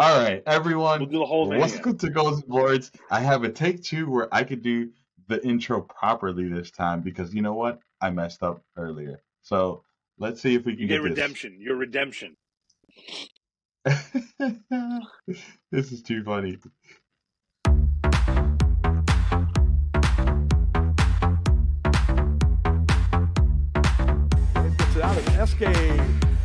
All right, everyone. We'll do the whole thing. Welcome to Goals and Boards. I have a take two where I could do the intro properly this time because you know what? I messed up earlier. So let's see if we can You get, get redemption. Your redemption. this. this is too funny. Gets it out of SK.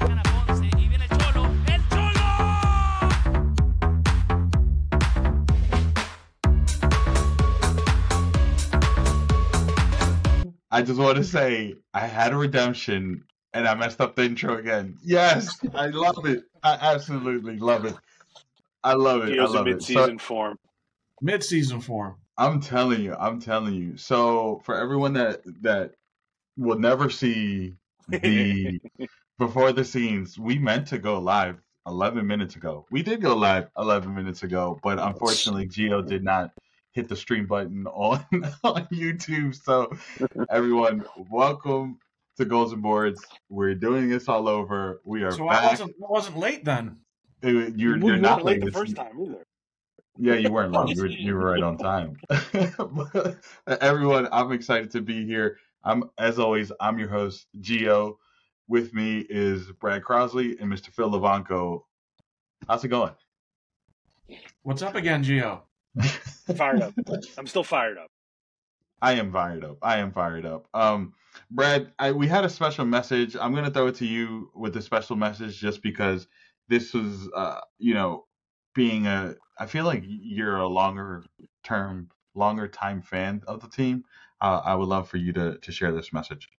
I just want to say I had a redemption and I messed up the intro again. Yes, I love it. I absolutely love it. I love it. I Here's a love it. mid-season So, form. Mid-season form. I'm telling you, I'm telling you. So for everyone that that will never see the before the scenes, we meant to go live 11 minutes ago. We did go live 11 minutes ago, but unfortunately, Gio did not hit the stream button on on YouTube. So everyone, welcome to Goals and Boards. We're doing this all over. We are So I wasn't I wasn't late then. You're, We you're not late the first time either. yeah, you weren't wrong. You were, you were right on time. Everyone, I'm excited to be here. I'm, as always, I'm your host, Gio. With me is Brad Crosley and Mr. Phil Levanco. How's it going? What's up again, Gio? Fired up. I'm still fired up. I am fired up. I am fired up. Um, Brad, I, we had a special message. I'm going to throw it to you with a special message just because this was, uh, you know, being a, I feel like you're a longer term, longer time fan of the team. Uh, I would love for you to, to share this message.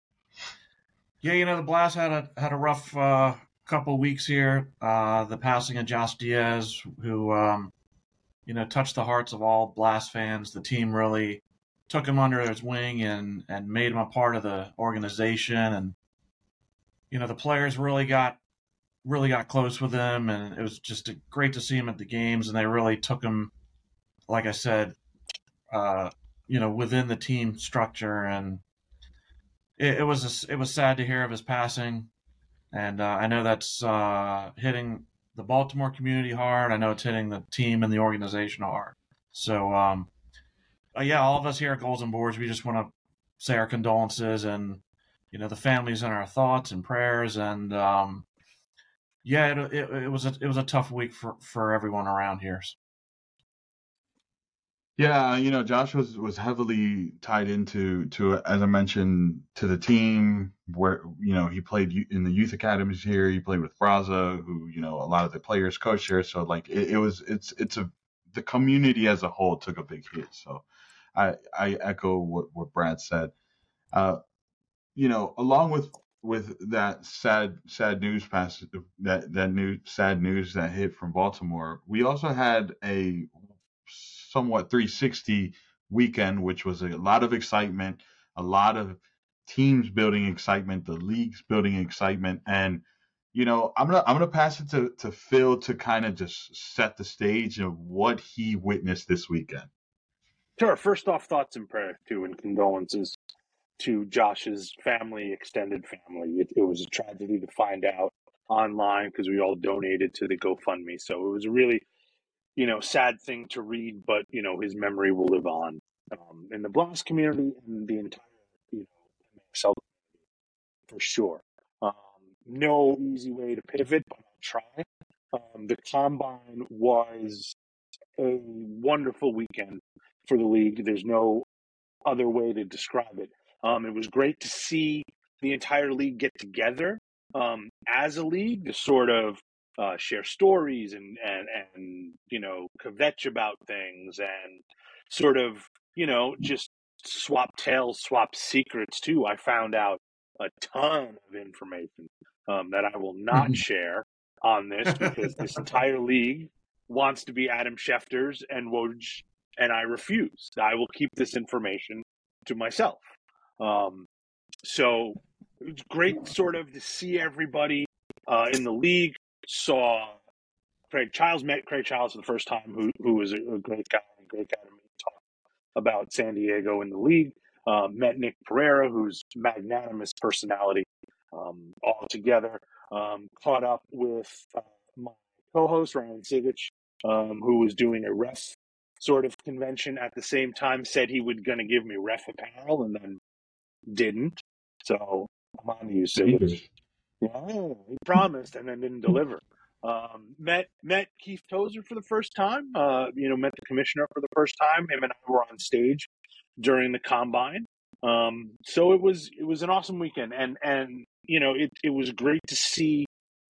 Yeah, you know the Blast had a had a rough uh, couple weeks here. Uh, the passing of Josh Diaz, who um, you know touched the hearts of all Blast fans. The team really took him under his wing and and made him a part of the organization. And you know the players really got really got close with him, and it was just a, great to see him at the games. And they really took him, like I said, uh, you know, within the team structure and it, it was a, it was sad to hear of his passing, and uh, I know that's uh, hitting the Baltimore community hard. I know it's hitting the team and the organization hard. So, um, uh, yeah, all of us here at Goals and Boards, we just want to say our condolences and you know the families in our thoughts and prayers. And um, yeah, it, it, it was a it was a tough week for for everyone around here. Yeah, you know, Josh was was heavily tied into to as I mentioned to the team where you know he played in the youth academies here. He played with Braza, who you know a lot of the players coach here. So like it, it was it's it's a the community as a whole took a big hit. So I I echo what what Brad said. Uh, you know, along with with that sad sad news pass that that new sad news that hit from Baltimore, we also had a somewhat 360 weekend, which was a lot of excitement, a lot of teams building excitement, the leagues building excitement, and you know, I'm gonna I'm gonna pass it to to Phil to kind of just set the stage of what he witnessed this weekend. Sure. First off, thoughts and prayers too, and condolences to Josh's family, extended family. It, it was a tragedy to find out online because we all donated to the GoFundMe. So it was really, you know, sad thing to read, but you know, his memory will live on um, in the Blast community and the entire, you know, Excel for sure. Um, no easy way to pivot, but I'll try. Um, the combine was a wonderful weekend for the league. There's no other way to describe it. Um, it was great to see the entire league get together um, as a league to sort of uh, share stories and, and, and, you know, kvetch about things and sort of, you know, just swap tales, swap secrets too. I found out a ton of information um, that I will not share on this because this entire league wants to be Adam Schefter's and Woj, and I refuse. I will keep this information to myself. Um, so it's great, sort of, to see everybody uh, in the league. Saw Craig Childs met Craig Childs for the first time, who who was a, a great guy, a great guy to me talk about San Diego in the league. Uh, met Nick Pereira, who's magnanimous personality, um, all together. Um, caught up with uh, my co-host Ryan Sigich um, who was doing a ref sort of convention at the same time, said he would going to give me ref apparel and then didn't. So I'm on to you, Sibley. Yeah, he promised and then didn't deliver. Um, met met Keith Tozer for the first time. Uh, you know, met the commissioner for the first time. Him and I were on stage during the combine. Um, so it was it was an awesome weekend, and and you know it it was great to see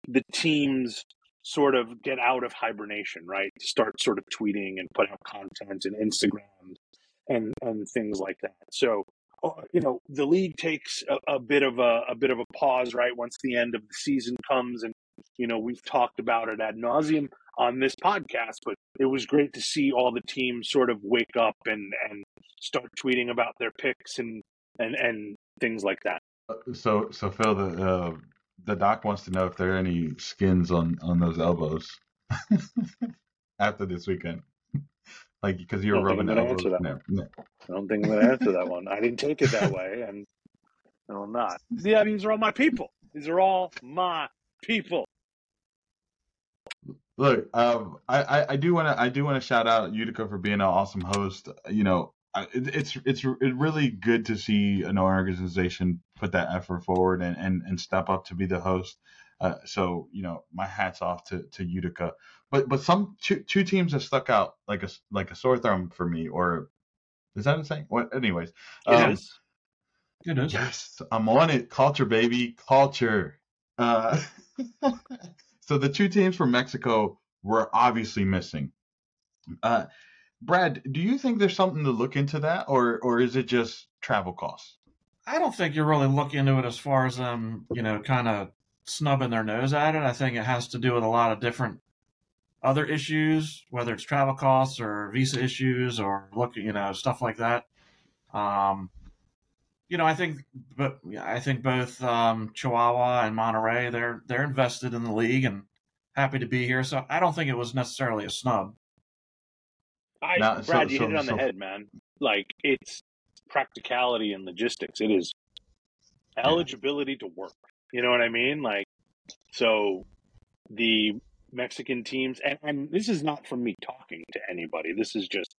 the teams sort of get out of hibernation, right? Start sort of tweeting and put out content and Instagram and and things like that. So you know the league takes a, a bit of a, a bit of a pause, right? Once the end of the season comes, and you know we've talked about it ad nauseum on this podcast, but it was great to see all the teams sort of wake up and and start tweeting about their picks and and and things like that. So, so Phil, the uh, the doc wants to know if there are any skins on on those elbows after this weekend, like because you were rubbing I'm elbows. answer that No, no. I don't think I'm going to answer that one. I didn't take it that way, and no, I'm not. Yeah, these are all my people. These are all my people. Look, um, I, I, I do want to I do want to shout out Utica for being an awesome host. You know, I, it, it's it's it's really good to see an organization put that effort forward and, and, and step up to be the host. Uh, so you know, my hats off to, to Utica. But but some two, two teams have stuck out like a like a sore thumb for me. Or is that saying? What? Anyways, It um, is. It is. Yes, I'm on it. Culture, baby, culture. Uh, so the two teams from Mexico were obviously missing. Uh, Brad, do you think there's something to look into that, or or is it just travel costs? I don't think you're really look into it as far as them, you know, kind of snubbing their nose at it. I think it has to do with a lot of different other issues, whether it's travel costs or visa issues or look, you know, stuff like that. Um, you know, I think, but I think both um, Chihuahua and Monterrey, they're they're invested in the league and happy to be here. So I don't think it was necessarily a snub. I, Now, so- Brad, you so- hit it on so- the head, man. Like it's practicality and logistics. It is eligibility to work. You know what I mean? Like, so the Mexican teams, and, and this is not from me talking to anybody. This is just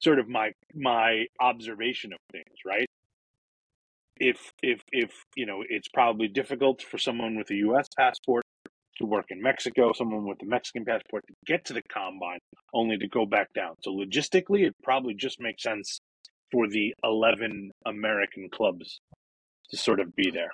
sort of my my observation of things, right? If if if you know, it's probably difficult for someone with a U.S. passport to work in Mexico, someone with a Mexican passport to get to the combine, only to go back down. So logistically, it probably just makes sense for the eleven American clubs to sort of be there.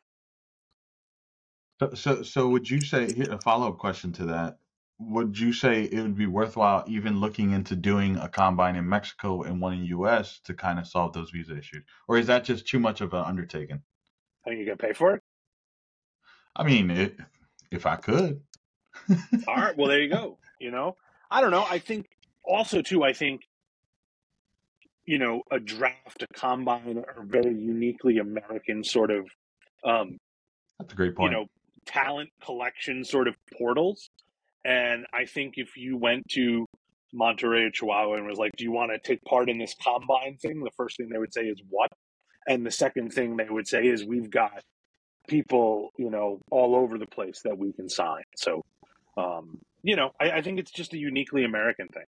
So so, so would you say a follow up question to that? Would you say it would be worthwhile even looking into doing a combine in Mexico and one in U.S. to kind of solve those visa issues, or is that just too much of an undertaking? I think you got to pay for it. I mean, it, if I could. All right. Well, there you go. You know, I don't know. I think also too. I think you know a draft, a combine are very uniquely American sort of um, That's a great point. you know talent collection sort of portals. And I think if you went to Monterrey or Chihuahua and was like, "Do you want to take part in this combine thing?" The first thing they would say is what, and the second thing they would say is, "We've got people, you know, all over the place that we can sign." So, um, you know, I, I think it's just a uniquely American thing.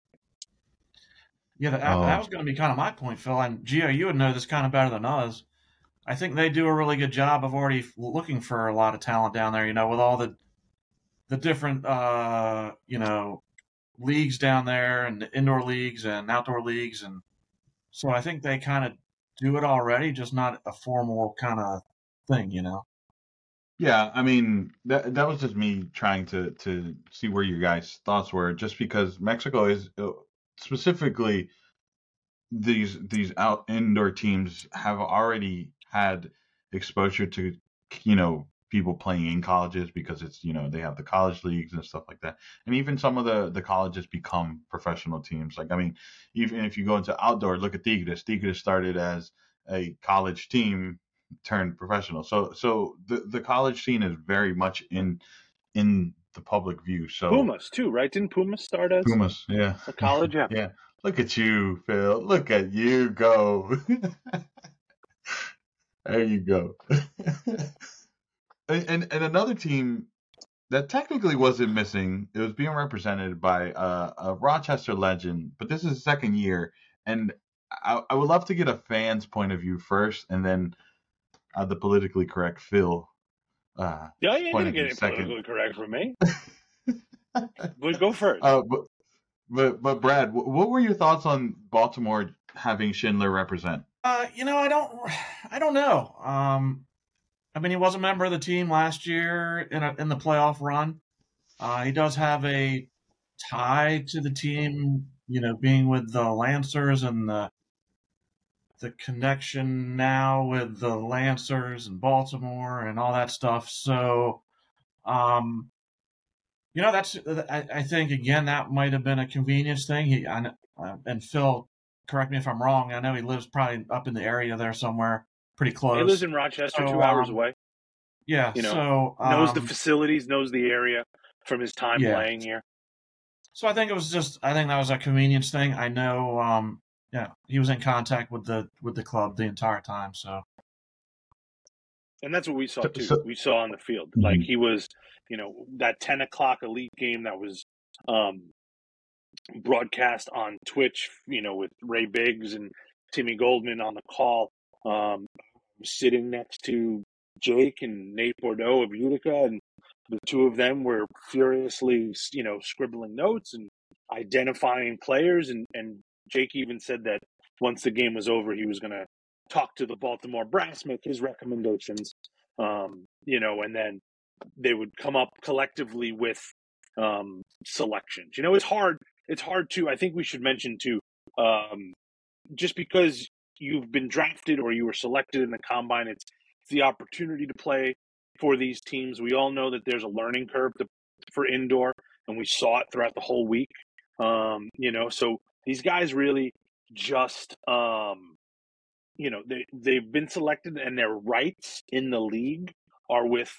Yeah, that, Oh. that was going to be kind of my point, Phil. And Gio, you would know this kind of better than us. I think they do a really good job of already looking for a lot of talent down there. You know, with all the the different uh, you know leagues down there, and indoor leagues and outdoor leagues, and so I think they kind of do it already, just not a formal kind of thing. You know. Yeah, I mean that that was just me trying to to see where your guys' thoughts were, just because Mexico is uh, specifically these these out indoor teams have already had exposure to you know people playing in colleges because it's you know they have the college leagues and stuff like that, and even some of the the colleges become professional teams. Like I mean, even if you go into outdoor, look at Tigres. Tigres started as a college team turned professional. So so the the college scene is very much in in the public view. So Pumas too, right? Didn't Pumas start as Pumas, yeah. a college? Yeah. Yeah. Look at you, Phil. Look at you go. there you go. and, and and another team that technically wasn't missing. It was being represented by uh, a Rochester legend, but this is the second year, and I, I would love to get a fan's point of view first, and then uh, the politically correct Phil. Uh, Yeah, you ain't Point gonna get it second. politically correct from me. but go first. uh, but, but but Brad, wh- what were your thoughts on Baltimore having Schindler represent? Uh, you know, I don't, I don't know. Um, I mean, he was a member of the team last year in a, in the playoff run. Uh, he does have a tie to the team, you know, being with the Lancers and the the connection now with the Lancers and Baltimore and all that stuff. So, um, you know, that's I, I think again that might have been a convenience thing. He uh, and Phil, correct me if I'm wrong. I know he lives probably up in the area there somewhere, pretty close. he lives in Rochester, So, two hours um, away. yeah, you know, so Knows the um, facilities, knows the area from his time Yeah. playing here. So I think it was just I think that was a convenience thing. I know um yeah, he was in contact with the with the club the entire time, so And that's what we saw too. so- we saw on the field. Mhm. Like he was, you know, that ten o'clock elite game that was um broadcast on Twitch, you know, with Ray Biggs and Timmy Goldman on the call. Um sitting next to Jake and Nate Bordeaux of Utica and the two of them were furiously, you know, scribbling notes and identifying players and, and Jake even said that once the game was over he was gonna talk to the Baltimore brass, make his recommendations, um, you know, and then they would come up collectively with um, selections. You know, it's hard. It's hard to. I think we should mention too. Um, just because you've been drafted or you were selected in the combine, it's, it's the opportunity to play for these teams. We all know that there's a learning curve to, for indoor, and we saw it throughout the whole week. Um, you know, so these guys really just um, you know they they've been selected and their rights in the league are with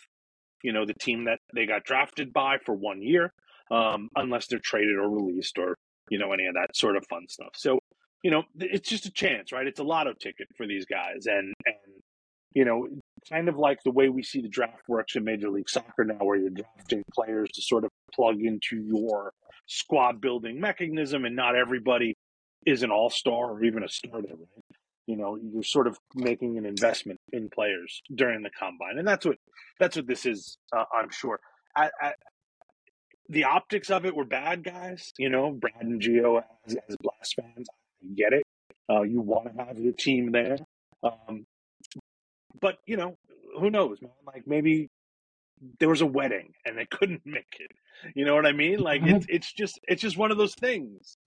you know the team that they got drafted by for one year um, unless they're traded or released or you know any of that sort of fun stuff so you know it's just a chance right? It's a lotto ticket for these guys and and you know kind of like the way we see the draft works in major league soccer now where you're drafting players to sort of plug into your squad building mechanism and not everybody is an all-star or even a starter right? You know you're sort of making an investment in players during the combine and that's what that's what this is uh, i'm sure. I, I, the optics of it were bad guys you know? Brad and geo as, as blast fans get it. Uh, you want to have your team there. Um, but you know who knows man? Like maybe there was a wedding and they couldn't make it. You know what i mean? Like it's, it's just it's just one of those things.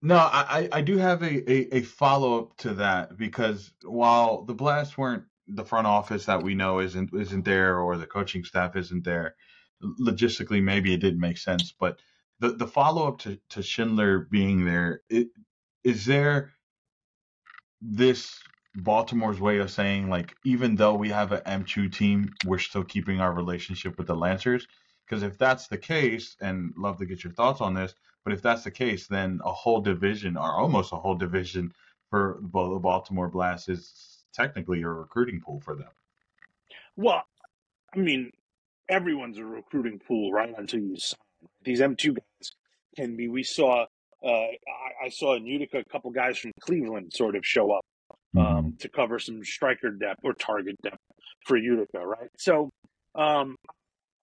No, I, I I do have a, a, a follow up to that because while the Blast weren't the front office that we know isn't isn't there or the coaching staff isn't there, logistically maybe it didn't make sense. But the, the follow up to, to Schindler being there, it, is there this Baltimore's way of saying like even though we have an M2 team, we're still keeping our relationship with the Lancers? Because if that's the case, and love to get your thoughts on this, but if that's the case, then a whole division, or almost a whole division, for the Baltimore Blast is technically a recruiting pool for them. Well, I mean, everyone's a recruiting pool, right? Until you sign. These M2 guys can be. We saw, uh, I, I saw in Utica a couple guys from Cleveland sort of show up um, to cover some striker depth or target depth for Utica, right? So, um,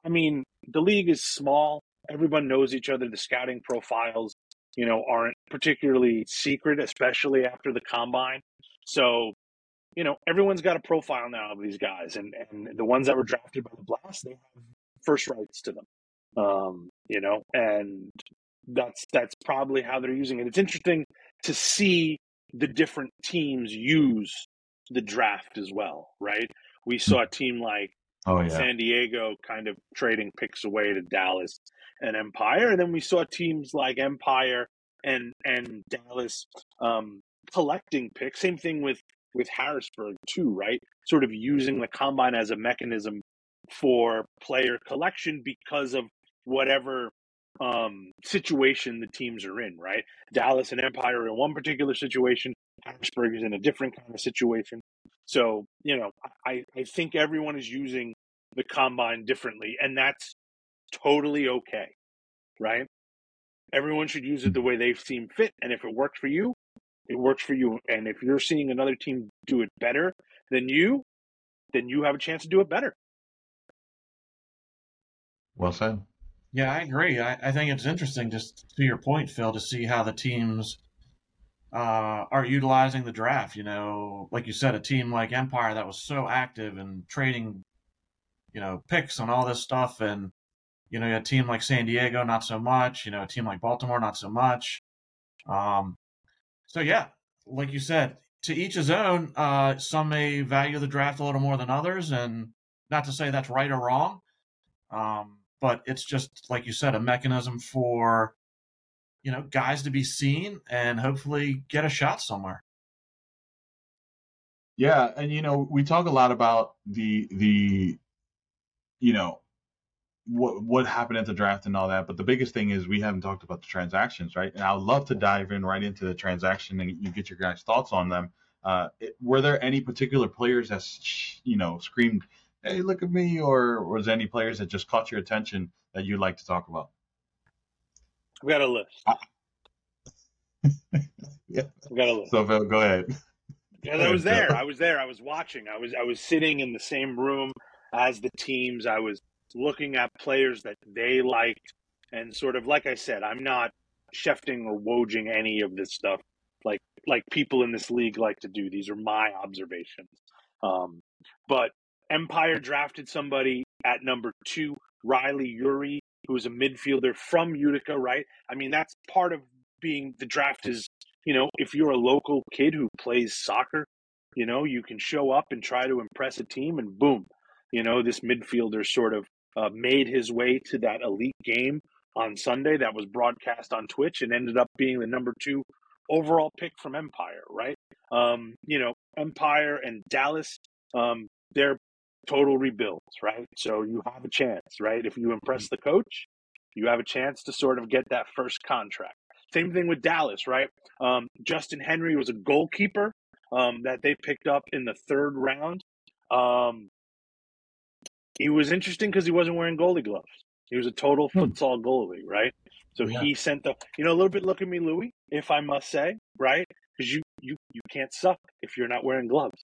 I mean, the league is small. Everyone knows each other. The scouting profiles, you know, aren't particularly secret, especially after the combine. So, you know, everyone's got a profile now of these guys, and and the ones that were drafted by the Blast, they have first rights to them. Um, you know, and that's that's probably how they're using it. It's interesting to see the different teams use the draft as well, right? We saw a team like Oh yeah, San Diego kind of trading picks away to Dallas and Empire, and then we saw teams like Empire and and Dallas um, collecting picks. Same thing with with Harrisburg too, right? Sort of using the combine as a mechanism for player collection because of whatever um, situation the teams are in, right? Dallas and Empire are in one particular situation. Harrisburg is in a different kind of situation. So, you know, I, I think everyone is using the combine differently. And that's totally okay, right? Everyone should use it the way they seem fit, and if it works for you, it works for you. And if you're seeing another team do it better than you, then you have a chance to do it better. Well said. Yeah, I agree. I, I think it's interesting, just to your point, Phil, to see how the teams uh, are utilizing the draft. You know, like you said, a team like Empire that was so active and trading, you know, picks and all this stuff, and you know, a team like San Diego, not so much. You know, a team like Baltimore, not so much. Um, so yeah, like you said, to each his own. Uh, some may value the draft a little more than others, and not to say that's right or wrong. Um, but it's just like you said, a mechanism for you know guys to be seen and hopefully get a shot somewhere. Yeah, and you know, we talk a lot about the the you know what what happened at the draft and all that, but the biggest thing is we haven't talked about the transactions, right? And I would love to dive in right into the transaction and you get your guys' thoughts on them. Uh, it, were there any particular players that you know screamed, "Hey, look at me," or was there any players that just caught your attention that you'd like to talk about? We got a list. Yeah. We got a list. So Phil, go ahead. Because I was there. I was there. I was watching. I was I was sitting in the same room as the teams. I was looking at players that they liked and sort of like I said, I'm not shefting or woging any of this stuff like like people in this league like to do. These are my observations. Um, but Empire drafted somebody at number two, Riley Yuri, who's a midfielder from Utica, right? I mean, that's part of being the draft is, you know, if you're a local kid who plays soccer, you know, you can show up and try to impress a team, and boom, you know, this midfielder sort of uh, made his way to that elite game on Sunday that was broadcast on Twitch and ended up being the number two overall pick from Empire, right? Um, you know, Empire and Dallas, um, they're total rebuilds, right? So you have a chance, right? If you impress the coach, you have a chance to sort of get that first contract. Same thing with Dallas, right? Um, Justin Henry was a goalkeeper um, that they picked up in the third round. Um, he was interesting because he wasn't wearing goalie gloves. He was a total Hmm. futsal goalie, right? So Yeah. he sent the, you know, a little bit. Look at me, Louis, if I must say, right? Because you you you can't suck if you're not wearing gloves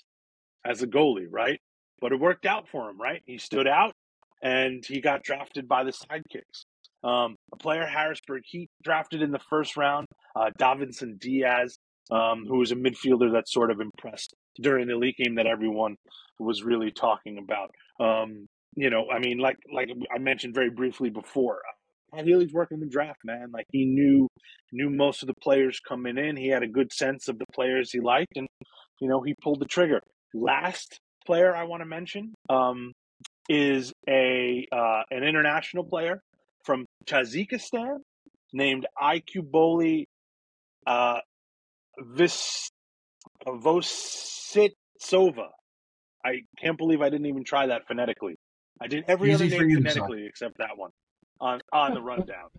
as a goalie, right? But it worked out for him, right? He stood out and he got drafted by the sidekicks. Um, a player Harrisburg Heat drafted in the first round, uh, Davinson Diaz, um, who was a midfielder that sort of impressed during the league game that everyone was really talking about. Um, you know, I mean, like like I mentioned very briefly before, Pat Healy's working the draft, man. Like he knew knew most of the players coming in. He had a good sense of the players he liked, and you know, he pulled the trigger. Last player I want to mention um, is a uh, an international player from Tajikistan named Ikuboli uh, Vis Vositsova. I can't believe I didn't even try that phonetically. I did every Easy other name phonetically except that one on on the rundown.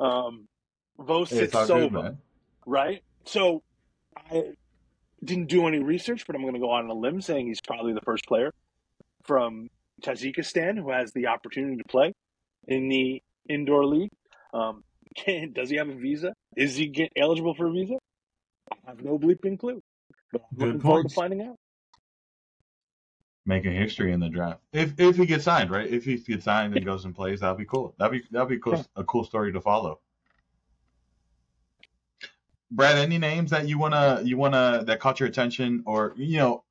Um, Hey, it's all good, Vositsova, man. right? So I didn't do any research, but I'm going to go on a limb saying he's probably the first player from Tajikistan who has the opportunity to play in the indoor league. Um, can, does he have a visa? Is he get eligible for a visa? I have no bleeping clue. But I'm Good looking forward to finding out. Making history in the draft. If if he gets signed, right? If he gets signed and goes and plays, that'd be cool. That'd be that'd be cool, a cool story to follow. Brad, any names that you wanna you wanna that caught your attention, or you know,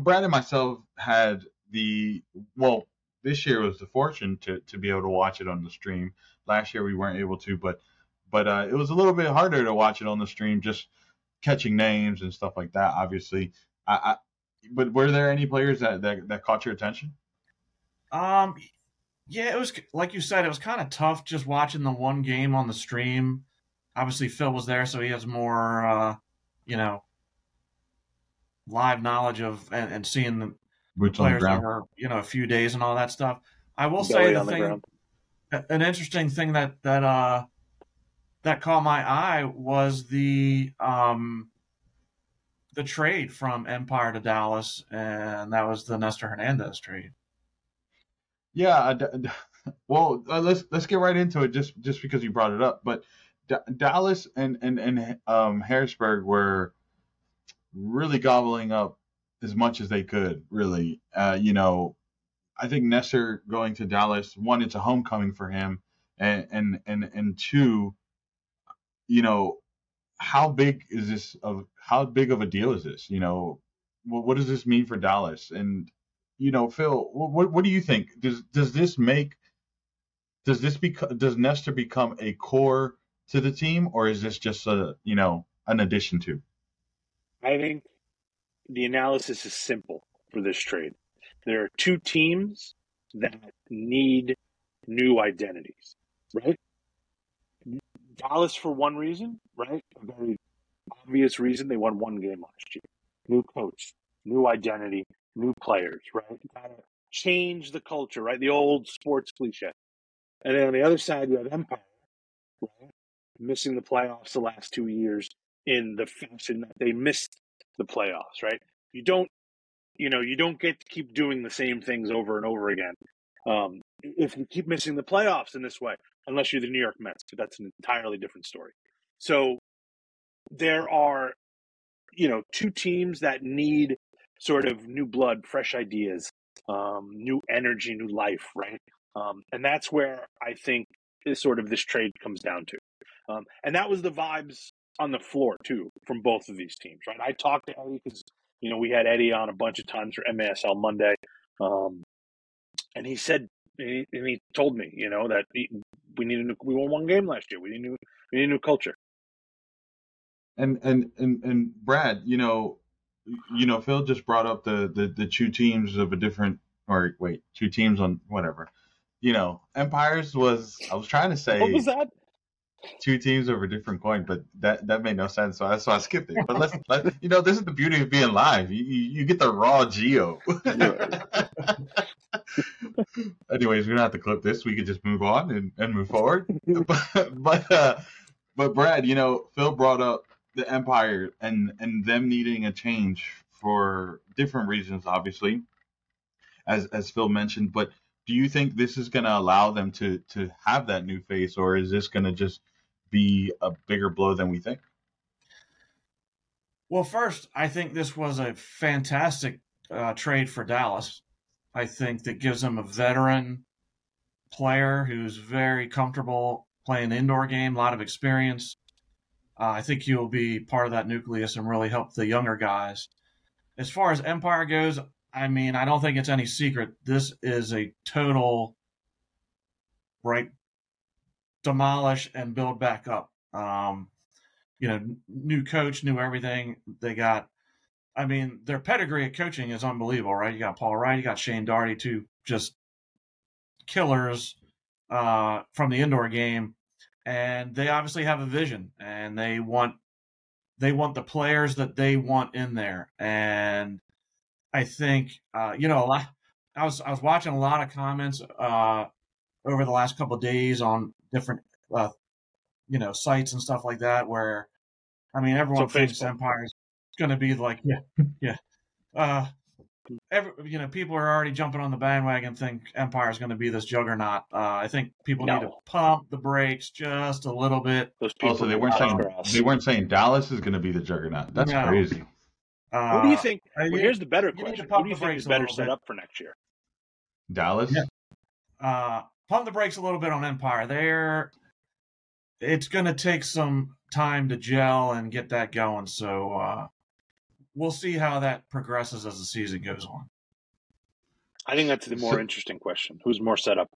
Brad and myself had the well, this year was the fortune to to be able to watch it on the stream. Last year we weren't able to, but but uh, it was a little bit harder to watch it on the stream, just catching names and stuff like that. Obviously, I, I but were there any players that that, that caught your attention? Um, yeah, it was like you said, it was kind of tough just watching the one game on the stream. Obviously, Phil was there, so he has more, uh, you know, live knowledge of and, and seeing the Boots on the players that you know, a few days and all that stuff. I will Belly say the on the thing, an interesting thing that that uh that caught my eye was the um the trade from Empire to Dallas, and that was the Nestor Hernandez trade. Yeah, I d- d- Well, uh, let's let's get right into it just just because you brought it up. But D- Dallas and and and um, Harrisburg were really gobbling up as much as they could. Really, uh, you know, I think Nestor going to Dallas one, it's a homecoming for him, and and and and two, you know, how big is this of how big of a deal is this? You know, what, what does this mean for Dallas? And you know, Phil, what what do you think? Does does this make does this become does Nestor become a core to the team, or is this just a you know an addition to? I think the analysis is simple for this trade. There are two teams that need new identities, right? Dallas for one reason, right? A very obvious reason they won one game last year. New coach, new identity, new players, right? Gotta change the culture, right? The old sports cliche. And then on the other side, you have Empire, right? Missing the playoffs the last two years in the fashion that they missed the playoffs, right? You don't, you know, you don't get to keep doing the same things over and over again. Um, if you keep missing the playoffs in this way, unless you're the New York Mets, but that's an entirely different story. So there are, you know, two teams that need sort of new blood, fresh ideas, um, new energy, new life, right? Um, and that's where I think is sort of this trade comes down to. Um, and that was the vibes on the floor too from both of these teams, right? I talked to Eddie because you know we had Eddie on a bunch of times for MASL Monday, um, and he said and he, and he told me, you know, that he, we need a new, we won one game last year. We need a new we need a new culture. And and and and Brad, you know, you know, Phil just brought up the the the two teams of a different or wait, two teams on whatever. You know, Empires was I was trying to say What was that? Two teams over different coin, but that that made no sense, so that's why I skipped it. But let's let you know, this is the beauty of being live. You you, you get the raw Gio. Anyways, we're gonna have to clip this. We could just move on and, and move forward. but but uh, but Brad, you know, Phil brought up the Empire and and them needing a change for different reasons, obviously, as as Phil mentioned. But do you think this is going to allow them to to have that new face, or is this going to just be a bigger blow than we think? Well, first, I think this was a fantastic uh, trade for Dallas. I think that gives them a veteran player who's very comfortable playing the indoor game, a lot of experience. Uh, I think he'll be part of that nucleus and really help the younger guys. As far as Empire goes, I mean, I don't think it's any secret. This is a total right demolish and build back up. Um, you know, new coach, new everything. They got, I mean, their pedigree at coaching is unbelievable, right? You got Paul Wright, you got Shane Darty, two just killers uh, from the indoor game, and they obviously have a vision, and they want they want the players that they want in there, and I think uh, you know a lot. I was I was watching a lot of comments uh, over the last couple days on different uh, you know sites and stuff like that. Where I mean, everyone So thinks Facebook. Empire is going to be like yeah yeah. Uh, every you know people are already jumping on the bandwagon. Think Empire is going to be this juggernaut. Uh, I think people need to pump the brakes just a little bit. Those people. Also, they weren't saying grass. they weren't saying Dallas is going to be the juggernaut. That's No. crazy. Uh, Who do you think? Well, here's the better question. pump Who do you think is better set bit. up for next year? Dallas. Yeah. uh, pump the brakes a little bit on Empire. There, it's going to take some time to gel and get that going. So uh, we'll see how that progresses as the season goes on. I think that's the more So- interesting question. Who's more set up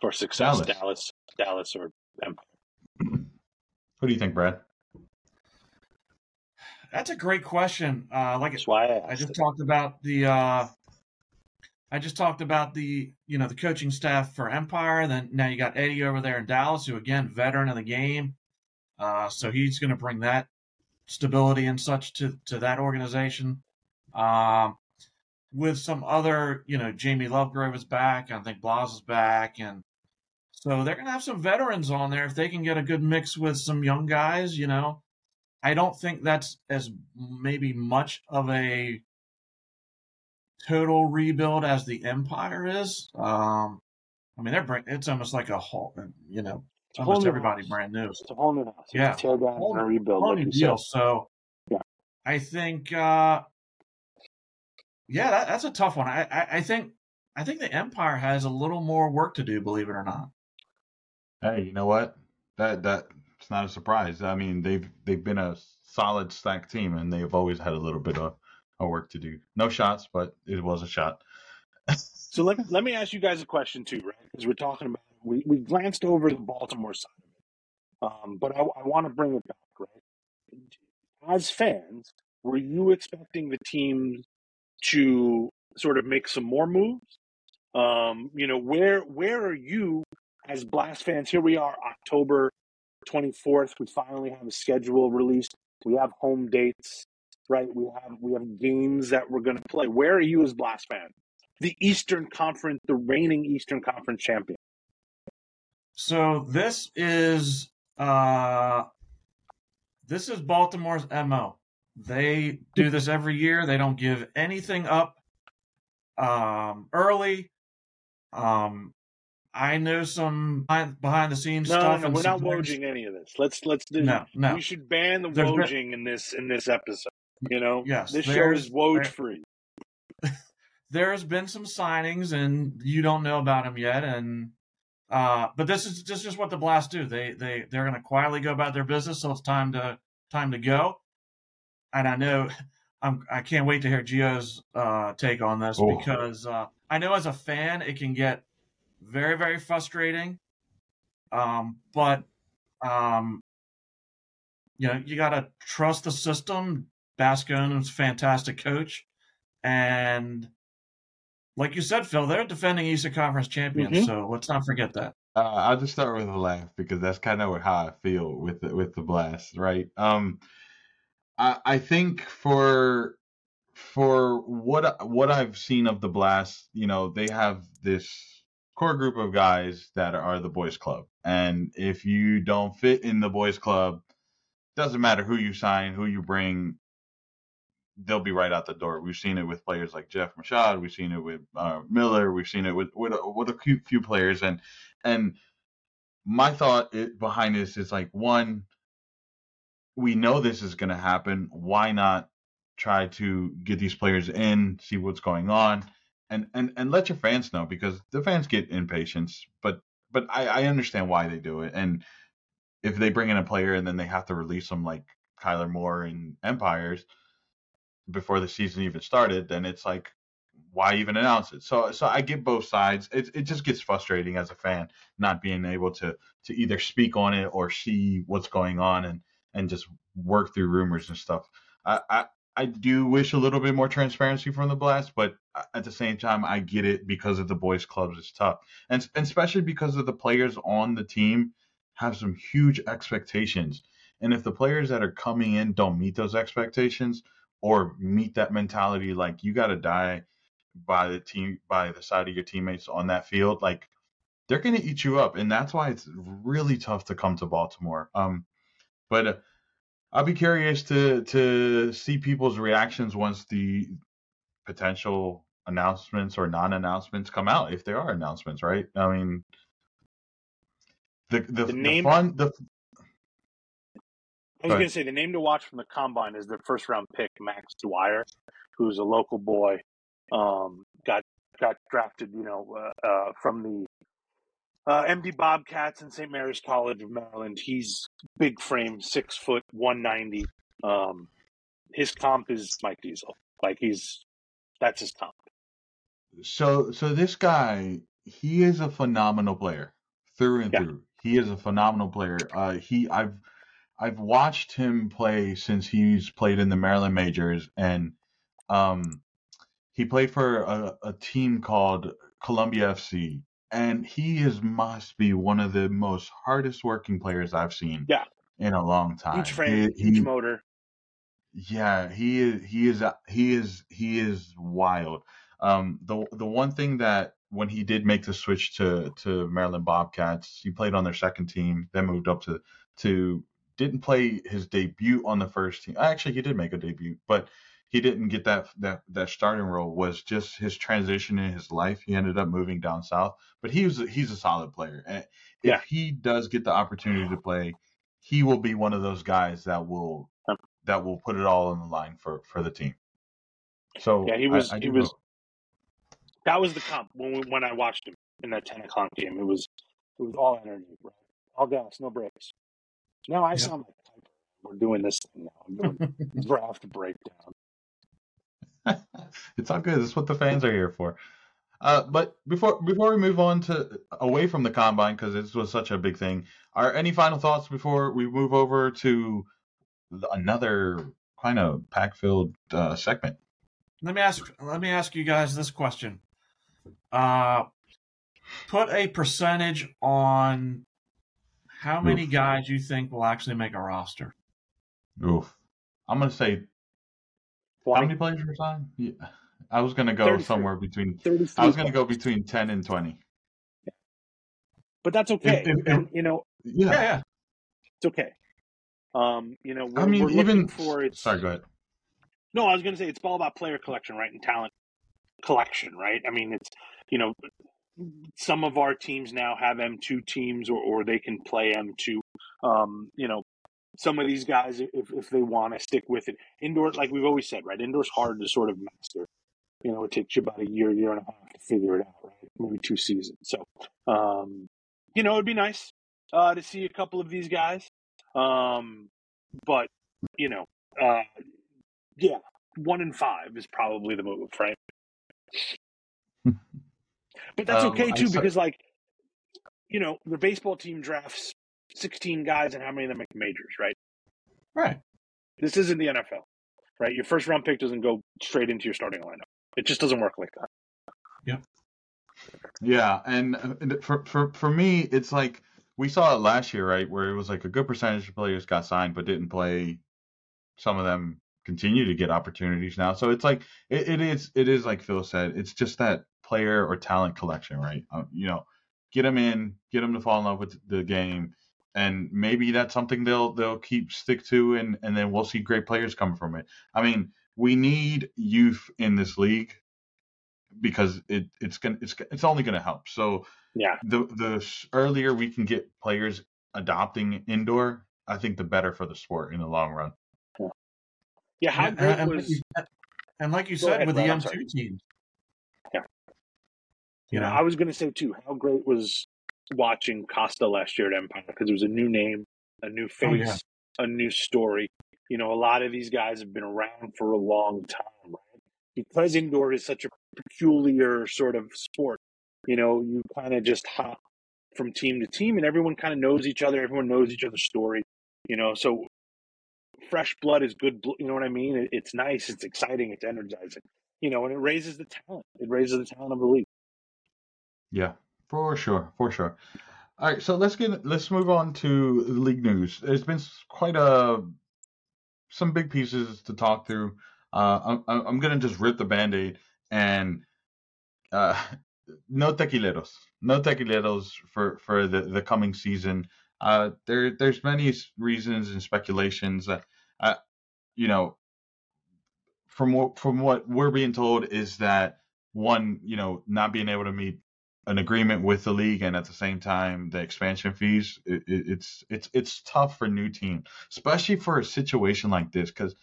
for success, Dallas. Dallas, Dallas, or Empire? Who do you think, Brad? That's a great question. Uh, like That's why I, I just it. talked about the. Uh, I just talked about the you know the coaching staff for Empire. Then now you got Eddie over there in Dallas, who again veteran of the game. Uh, so he's going to bring that stability and such to to that organization. Um, with some other, you know, Jamie Lovegrove is back. I think Blas is back, and so they're going to have some veterans on there if they can get a good mix with some young guys. You know, I don't think that's as maybe much of a total rebuild as the Empire is. Um, I mean, they're bring, it's almost like a whole, you know, It's a whole almost everybody house. brand new. It's a whole new house. Yeah. It's a tear down Whole- and rebuild, whole like new deal. said. So, Yeah. I think, uh, yeah, that, that's a tough one. I, I, I think, I think the Empire has a little more work to do, believe it or not. Hey, you know what? That that it's not a surprise. I mean, they've they've been a solid stack team, and they've always had a little bit of, of work to do. No shots, but it was a shot. So let, let me ask you guys a question too, right? Because we're talking about we, we glanced over the Baltimore side of it, um, but I, I want to bring it back, right? As fans, were you expecting the team to sort of make some more moves? Um, you know, where where are you as Blast fans? Here we are, October twenty fourth. We finally have a schedule released. We have home dates, right? We have we have games that we're going to play. Where are you as Blast fan? the Eastern Conference, the reigning Eastern Conference champion. So this is, uh, this is Baltimore's MO. They do this every year. They don't give anything up, um, early. Um, I know some behind the scenes No, stuff. no, and we're not wojing any of this. Let's let's do. No, no. We should ban the There's been- wojing in this in this episode. You know, Yes, this show is Woj free. there's been some signings and you don't know about them yet and uh but this is this is just what the blast do they they they're going to quietly go about their business so it's time to time to go and i know i'm i can't wait to hear Gio's uh take on this Oh. because uh i know as a fan it can get very very frustrating um but um you know you got to trust the system Bascome is a fantastic coach and like you said, Phil, they're defending Eastern Conference champions, Mhm. so let's not forget that. Uh, I'll just start with a laugh because that's kind of how I feel with the, with the blast, right? Um, I I think for for what what I've seen of the blast, you know, they have this core group of guys that are the boys club, and if you don't fit in the boys club, doesn't matter who you sign, who you bring, they'll be right out the door. We've seen it with players like Jeff Machado. We've seen it with uh, Miller. We've seen it with with a, with a few, few players. And and my thought behind this is like one, we know this is going to happen. Why not try to get these players in, see what's going on, and and and let your fans know because the fans get impatient. But but I, I understand why they do it. And if they bring in a player and then they have to release them like Kyler Moore and Empires before the season even started, then it's like, why even announce it? So, so I get both sides. It it just gets frustrating as a fan not being able to to either speak on it or see what's going on and and just work through rumors and stuff. I I, I do wish a little bit more transparency from the blast, but at the same time, I get it because of the boys' clubs. It's tough, and, and especially because of the players on the team have some huge expectations. And if the players that are coming in don't meet those expectations or meet that mentality, like you got to die by the team, by the side of your teammates on that field, like they're going to eat you up. And that's why it's really tough to come to Baltimore. Um, but uh, I'll be curious to to see people's reactions once the potential announcements or non-announcements come out, if there are announcements, right? I mean, the the, The the name- fun the I was Go going to say the name to watch from the combine is the first round pick Max Dwyer, who's a local boy. Um, got got drafted, you know, uh, uh, from the uh, MD Bobcats in St. Mary's College of Maryland. He's big frame, six foot, one ninety. Um, his comp is Mike Diesel. Like he's that's his comp. So so this guy, he is a phenomenal player through and Yeah. through. He is a phenomenal player. Uh, he I've I've watched him play since he's played in the Maryland majors, and um, he played for a, a team called Columbia FC, and he is must be one of the most hardest working players I've seen. Yeah. In a long time. Huge frame, He- huge he- motor. yeah, he is. He is. He is. He is wild. Um, the the one thing that when he did make the switch to to Maryland Bobcats, he played on their second team, then moved up to to didn't play his debut on the first team. Actually, he did make a debut, but he didn't get that that that starting role was just his transition in his life. He ended up moving down south, but he was he's a solid player. And if Yeah. he does get the opportunity to play, he will be one of those guys that will that will put it all on the line for for the team. So Yeah, he was- I he was- hope- That was the comp when we, when I watched him in that ten o'clock game. It was it was all energy, all gas, no breaks. Now I Yeah. sound like Kiper. We're doing this thing now. I'm doing draft breakdown. it's all good. That's what the fans are here for. Uh, but before before we move on to away from the combine because this was such a big thing, are any final thoughts before we move over to the- another kind of pack filled uh, segment? Let me ask. Let me ask you guys this question. Uh, put a percentage on how many Oof. guys you think will actually make a roster. Oof. I'm gonna say how many players were signed? Yeah. I was gonna go somewhere between. 33 I was gonna go between ten and twenty. but that's okay. If- if- and, you know, Yeah. Yeah, yeah. it's okay. Um, you know, we're, I mean, we're even for it's. sorry. Go ahead. No, I was going to say it's all about player collection, right, and talent collection, right? I mean, it's you know, some of our teams now have M two teams, or, or they can play M two. Um, you know, some of these guys, if if they want to stick with it, indoor, like we've always said, right? Indoor's hard to sort of master. You know, it takes you about a year, year and a half to figure it out, right? Maybe two seasons. So, um, you know, it'd be nice uh, to see a couple of these guys. Um, but you know, uh, yeah, one in five is probably the move, right? But that's Um, okay too, because like, you know, the baseball team drafts sixteen guys, and how many of them make majors, right? Right. This isn't the NFL, right? Your first round pick doesn't go straight into your starting lineup. It just doesn't work like that. Yeah, and uh, and for for for me, it's like we saw it last year, right? Where it was like a good percentage of players got signed but didn't play. Some of them continue to get opportunities now, so it's like it, it is it is like Phil said, it's just that player or talent collection, right? Uh, you know, get them in, get them to fall in love with the game, and maybe that's something they'll they'll keep stick to, and and then we'll see great players come from it. I mean, we need youth in this league because it it's gonna it's it's only gonna help. So Yeah, the the earlier we can get players adopting indoor, I think the better for the sport in the long run. yeah. How and, great and like was you, and like you Go said ahead, with Brad, the M two teams. You know, I was going to say too, how great was watching Costa last year at Empire because it was a new name, a new face, Oh, yeah. a new story. You know, a lot of these guys have been around for a long time, right? Because indoor is such a peculiar sort of sport. You know, you kind of just hop from team to team, and everyone kind of knows each other. Everyone knows each other's story. You know, so fresh blood is good. bl- You know what I mean? It, it's nice. It's exciting. It's energizing. You know, and it raises the talent. It raises the talent of the league. Yeah, for sure, for sure. All right, so let's get let's move on to league news. There's been quite a some big pieces to talk through. Uh, I'm I'm gonna just rip the band-aid and uh, no tequileros, no tequileros for for the the coming season. Uh, there there's many reasons and speculations. Uh, uh, you know, from what from what we're being told is that one, you know, not being able to meet an agreement with the league and at the same time the expansion fees it, it, it's it's it's tough for new teams especially for a situation like this because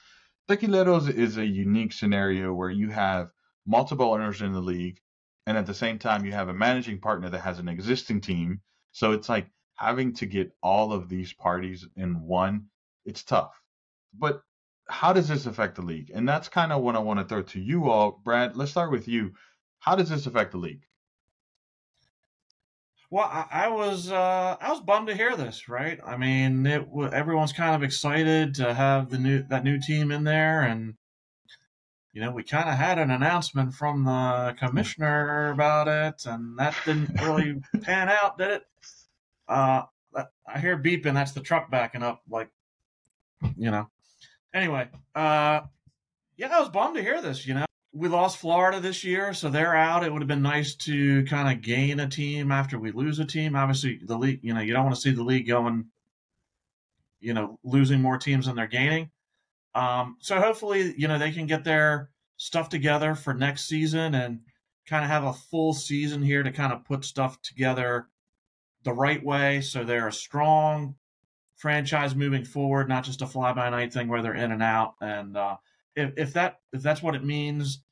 tequileros is a unique scenario where you have multiple owners in the league and at the same time you have a managing partner that has an existing team. So it's like having to get all of these parties in one it's tough. But how does this affect the league? And that's kind of what i want to throw to you all brad let's start with you. How does this affect the league Well, I, I was uh, I was bummed to hear this. Right? I mean, it everyone's kind of excited to have the new that new team in there, and you know, we kind of had an announcement from the commissioner about it, and that didn't really pan out, did it? Uh, I hear beeping. That's the truck backing up. Like, you know. Anyway, uh, yeah, I was bummed to hear this. You know, we lost Florida this year, so they're out. It would have been nice to kind of gain a team after we lose a team. Obviously, the league, you know, you don't want to see the league going, you know, losing more teams than they're gaining. Um, so hopefully, you know, they can get their stuff together for next season and kind of have a full season here to kind of put stuff together the right way so they're a strong franchise moving forward, not just a fly by night thing where they're in and out. And uh, if, if that if that's what it means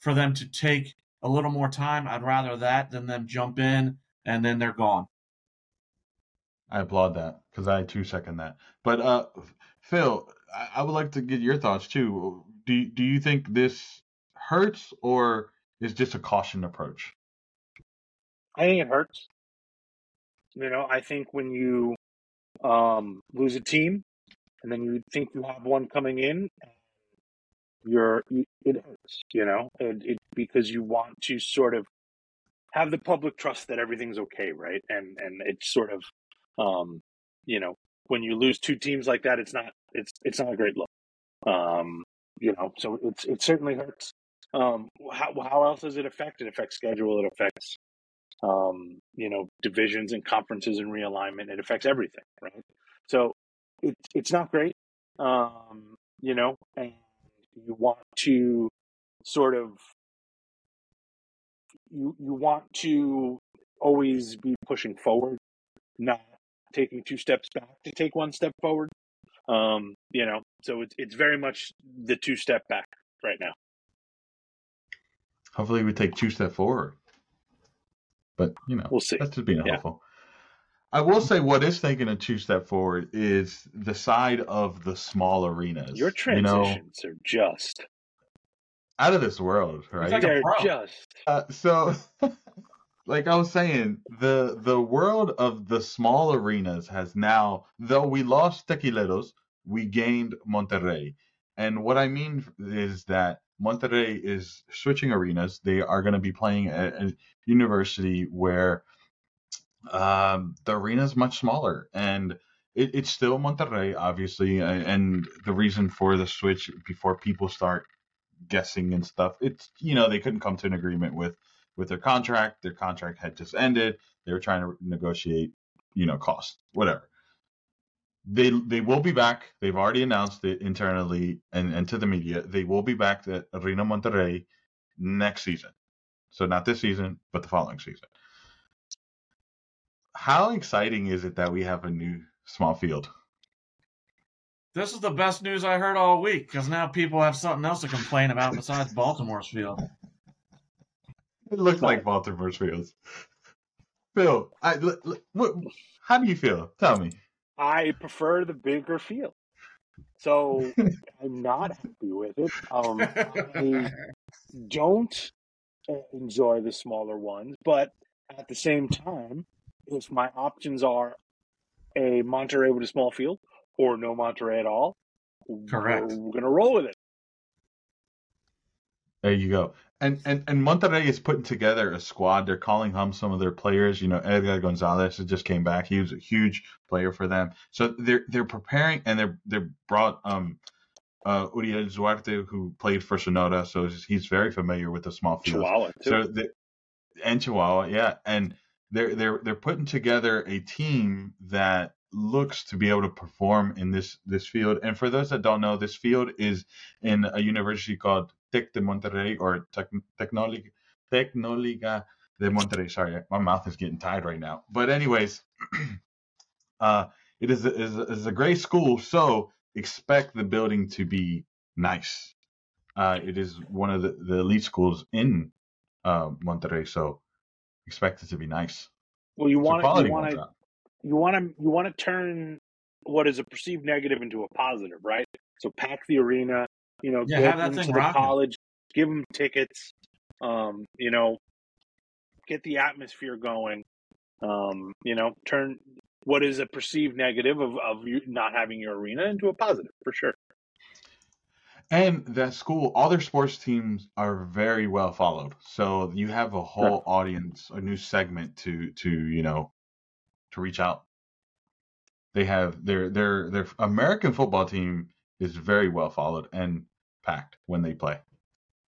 for them to take a little more time, I'd rather that than them jump in and then they're gone. I applaud that because I too second that. But uh, Phil, I, I would like to get your thoughts too. Do do you think this hurts or is just a caution approach? I think it hurts. You know, I think when you um, lose a team and then you think you have one coming in, you're it. You know, it, it because you want to sort of have the public trust that everything's okay, right? And and it's sort of, um, you know, when you lose two teams like that, it's not it's it's not a great look. Um, you know, so it's it certainly hurts. Um, how how else does it affect? It affects schedule. It affects um, you know divisions and conferences and realignment. It affects everything, right? So it's it's not great. Um, you know, and you want to sort of you you want to always be pushing forward, not taking two steps back to take one step forward. Um, you know, so it's it's very much the two step back right now. Hopefully, we take two step forward. But you know, We'll see. That's just being Yeah. helpful. I will say what is taking a two step forward is the side of the small arenas. Your you know, transitions are just out of this world, right? like they're just Uh, so, like I was saying, the the world of the small arenas has now, though we lost Tequileros, we gained Monterrey. And what I mean is that Monterrey is switching arenas. They are going to be playing at a university where um, the arena is much smaller, and it, it's still Monterrey, obviously. And the reason for the switch before people start guessing and stuff, it's you know they couldn't come to an agreement with with their contract. Their contract had just ended. They were trying to negotiate, you know, costs, whatever. They they will be back. They've already announced it internally and, and to the media. They will be back at Arena Monterrey next season. So not this season, but the following season. How exciting is it that we have a new small field? This is the best news I heard all week because now people have something else to complain about besides Baltimore's field. It looks like Baltimore's fields. Phil, I, l- l- what, how do you feel? Tell me. I prefer the bigger field. So I'm not happy with it. Um, I don't uh, enjoy the smaller ones, but at the same time, if my options are a Monterrey with a small field or no Monterrey at all, Correct. we're, we're gonna roll with it. There you go. And and and Monterrey is putting together a squad. They're calling home some of their players. You know, Edgar Gonzalez just came back. He was a huge player for them. So they're they're preparing and they're they're brought um uh Uriel Duarte who played for Sonora, so he's very familiar with the small field. Chihuahua too. So the and Chihuahua, yeah, and they're they're they're putting together a team that looks to be able to perform in this this field. And for those that don't know, this field is in a university called Tec de Monterrey or Tec- Tecnoliga Tecnoliga de Monterrey. Sorry, my mouth is getting tired right now. But anyways, uh, it is a, is is a great school, so expect the building to be nice. Uh, it is one of the, the elite schools in uh, Monterrey, so expect it to be nice. well, you want quality you want to you want to you want to turn what is a perceived negative into a positive, right? So pack the arena, you know, Yeah, get have that into thing the college, give them tickets, um, you know, get the atmosphere going, um, you know, turn what is a perceived negative of of you not having your arena into a positive for sure. And that school, all their sports teams are very well followed. So you have a whole audience, a new segment to to you know to reach out. They have their their their American football team is very well followed and packed when they play.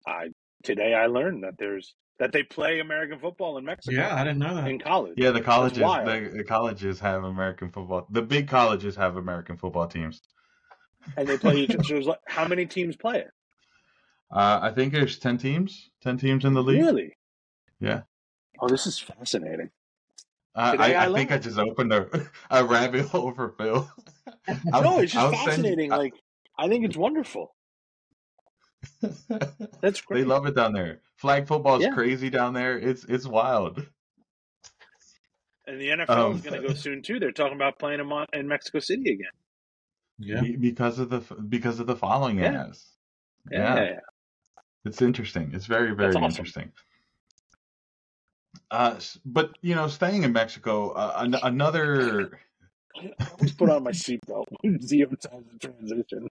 I today I learned that there's that they play American football in Mexico Yeah, I didn't know that. in college. Yeah, the colleges the, the colleges have American football. The big colleges have American football teams. And they play each other. So there's like, how many teams play it? Uh, I think there's ten teams. Ten teams in the league. Really? Yeah. Oh, this is fascinating. Uh, Today I, I I think I just opened a, a rabbit hole for Phil. No, it's just fascinating. I- like, I think it's wonderful. That's great. they love it down there. Flag football is Yeah. crazy down there. It's it's wild. And the NFL Um, is going to go soon too. They're talking about playing in, Mon- in Mexico City again. Yeah. Because of the because of the following it Yeah. has. Yeah. Yeah. It's interesting. It's very very awesome. interesting. Uh, but you know, staying in Mexico, uh, an- another I always put on my seatbelt when Gio tells the transition.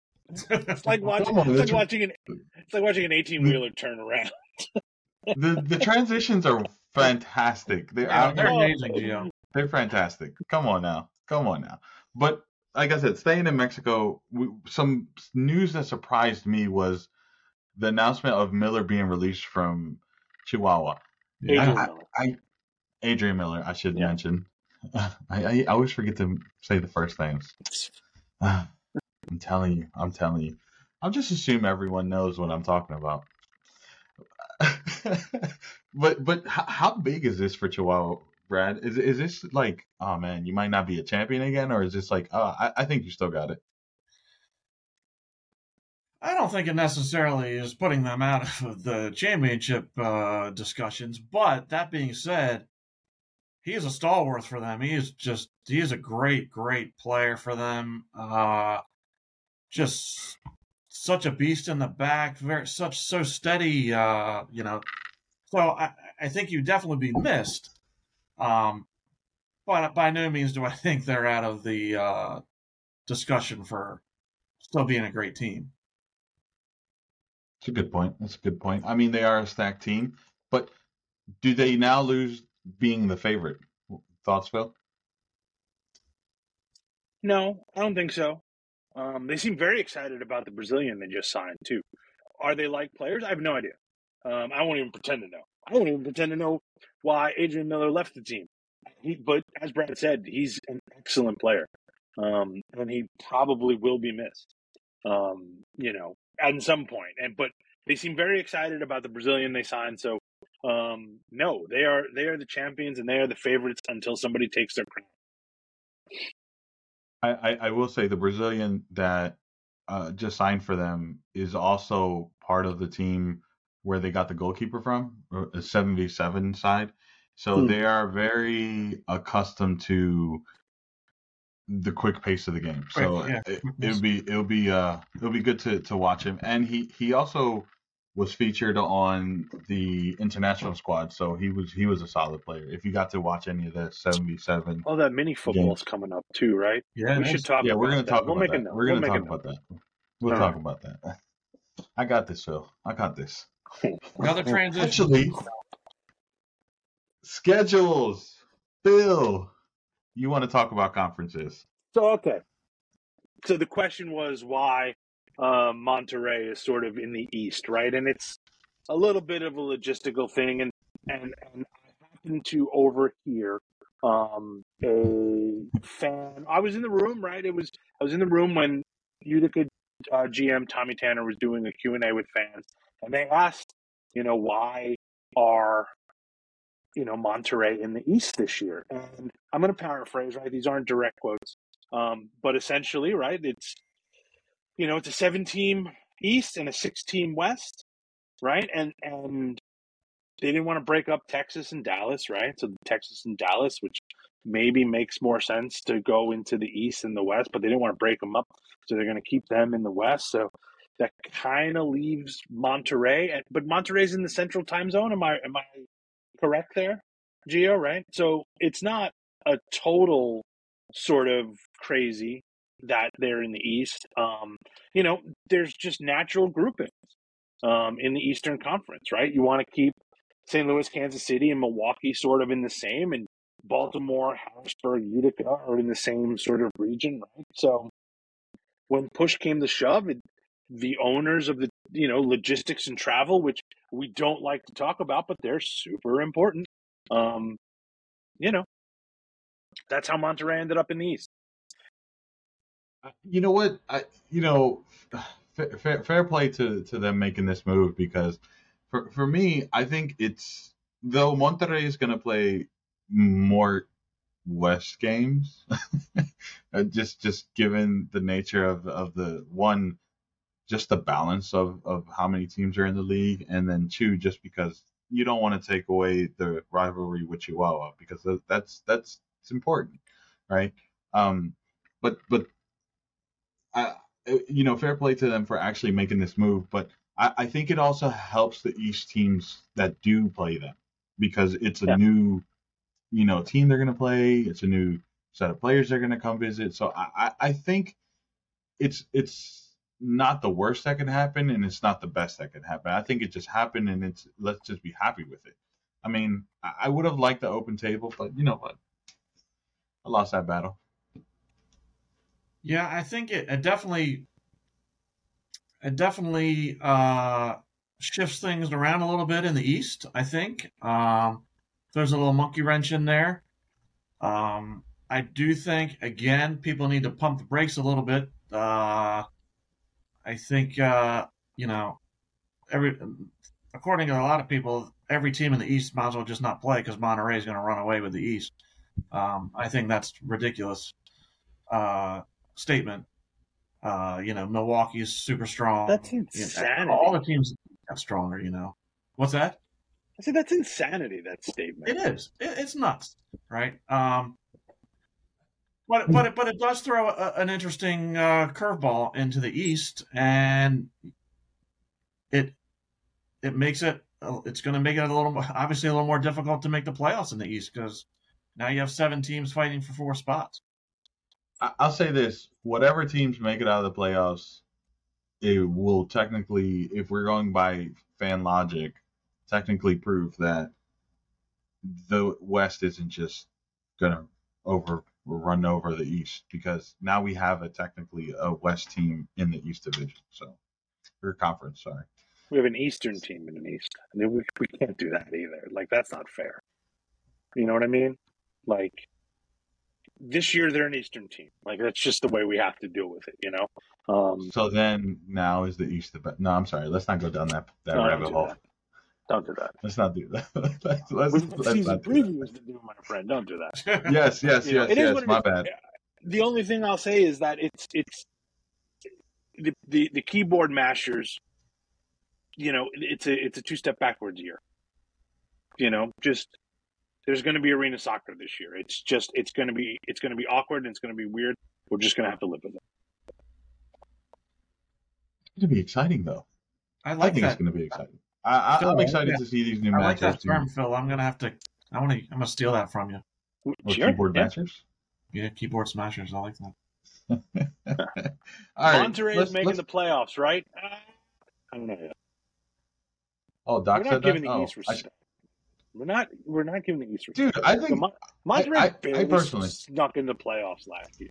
It's like watching. On, it's like watching an. It's like watching an eighteen wheeler turn around. the the transitions are fantastic. They're Yeah, out they're amazing, Gio. They're fantastic. Come on now. Come on now. But like I said, staying in Mexico, we, some news that surprised me was the announcement of Miller being released from Chihuahua. Yeah. Adrian I- Miller. Adrian Miller, I should Yeah. mention. I, I, I always forget to say the first names. I'm telling you. I'm telling you. I'll just assume everyone knows what I'm talking about. but but how, how big is this for Chihuahua, Brad? Is is this like, oh man, you might not be a champion again, or is this like, oh, I, I think you still got it? I don't think it necessarily is putting them out of the championship uh, discussions. But that being said, he is a stalwart for them. He is just he is a great, great player for them. Uh, just such a beast in the back, very such so steady. Uh, you know, so I, I think you definitely be missed. Um, but by no means do I think they're out of the uh, discussion for still being a great team. It's a good point. That's a good point. I mean, they are a stacked team, but do they now lose being the favorite? Thoughts, Phil? No, I don't think so. Um, they seem very excited about the Brazilian they just signed too. Are they like players? I have no idea. Um, I won't even pretend to know. I don't even pretend to know why Adrian Miller left the team. He, but as Brad said, he's an excellent player, um, and he probably will be missed. Um, you know, at some point. And but they seem very excited about the Brazilian they signed. So um, no, they are they are the champions and they are the favorites until somebody takes their crown. I, I, I will say the Brazilian that uh, just signed for them is also part of the team where they got the goalkeeper from, or a 77 side. So Hmm. they are very accustomed to the quick pace of the game. So Quick, yeah, it, it'll be it'll be uh it'll be good to, to watch him. And he he also was featured on the international squad, so he was he was a solid player. If you got to watch any of the 77 Oh, that mini football's coming up too, right? Yeah, we should talk. yeah, about we're gonna that. talk We'll about make a that. note. We're gonna make talk a note. about that. We'll All talk right. about that. I got this, Phil. I got this. Another transition. Actually, schedules. Phil, you want to talk about conferences? So okay. So the question was why um, Monterrey is sort of in the east, right? And it's a little bit of a logistical thing, and and and I happened to overhear um, a fan. I was in the room, right? It was I was in the room when Utica uh, GM Tommy Tanner was doing a Q and A with fans, and they asked, you know, why are you know Monterrey in the East this year? And I'm going to paraphrase, right? These aren't direct quotes, um, but essentially, right? It's you know it's a seven team East and a six team West, right? And and they didn't want to break up Texas and Dallas, right? So Texas and Dallas, which maybe makes more sense to go into the East and the West, but they didn't want to break them up, so they're going to keep them in the West. So that kind of leaves Monterrey, but Monterrey's in the Central Time Zone. Am I am I correct there, Gio? Right. So it's not a total sort of crazy that they're in the East. Um, you know, there's just natural groupings um, in the Eastern Conference, right? You want to keep St. Louis, Kansas City, and Milwaukee sort of in the same, and Baltimore, Harrisburg, Utica are in the same sort of region, right? So when push came to shove, it, the owners of the you know logistics and travel, which we don't like to talk about, but they're super important. Um, you know, that's how Monterrey ended up in the East. you know what? I, you know, fair, fair, fair play to, to them making this move because for, for me, I think it's though Monterrey is going to play more West games, uh, just just given the nature of, of the one, just the balance of, of how many teams are in the league, and then two, just because you don't want to take away the rivalry with Chihuahua because that's that's it's important, right? Um, but but I, uh, you know, fair play to them for actually making this move. But I, I think it also helps the East teams that do play them because it's a Yeah. new, you know, team they're going to play. It's a new set of players they're going to come visit. So I, I, think it's it's not the worst that can happen, and it's not the best that can happen. I think it just happened, and it's let's just be happy with it. I mean, I, I would have liked the open table, but you know what? I lost that battle. Yeah, I think it, it definitely it definitely uh, shifts things around a little bit in the East. I think um, there's a little monkey wrench in there. Um, I do think again people need to pump the brakes a little bit. Uh, I think uh, you know every according to a lot of people, every team in the East might as well just not play because Monterrey is going to run away with the East. Um, I think that's ridiculous uh, statement. Uh, you know, Milwaukee is super strong. That's You know, insanity. all the teams got stronger. You know, what's that? I said that's insanity. That statement. It is. It, it's nuts, right? Um, but but it, but it does throw a, an interesting uh, curveball into the East, and it it makes it it's going to make it a little more- obviously a little more difficult to make the playoffs in the East because now you have seven teams fighting for four spots. I'll say this: whatever teams make it out of the playoffs, it will technically, if we're going by fan logic, technically prove that the West isn't just gonna over run over the East because now we have a technically a West team in the East division, so or conference. Sorry. We have an Eastern team in an East. I mean, we, we can't do that either. Like, that's not fair. You know what I mean? Like, this year they're an Eastern team. Like, that's just the way we have to deal with it, you know? Um, So then now is the East the best? No, I'm sorry. Let's not go down that that No, rabbit do hole. that. Don't do that. Let's not do that. let's, let's, We've let's season not do that. previews to do, my friend. Don't do that. Yes, yes, You know, yes, it is yes. My is. bad. The only thing I'll say is that it's it's the the, the keyboard mashers. You know, it's a it's a two step backwards year. You know, just there's going to be arena soccer this year. It's just it's going to be it's going to be awkward and it's going to be weird. We're just going to have to live with it. It's going to be exciting, though. I like I like think it's going to be exciting. I, I, Phil, I'm excited yeah. to see these new I like that term, and- Phil. I'm gonna have to. I want to. I'm gonna steal that from you. Or Sure, keyboard yeah. matchers. Yeah, keyboard smashers. I like that. All right, Monterrey let's- is making let's- the playoffs, right? Uh, I don't know yet. Oh, Doc We're said not giving that. the Oh, East I- We're not. We're not giving the East respect. dude, I think Mon- Monterrey I- I barely personally- snuck in the playoffs last year.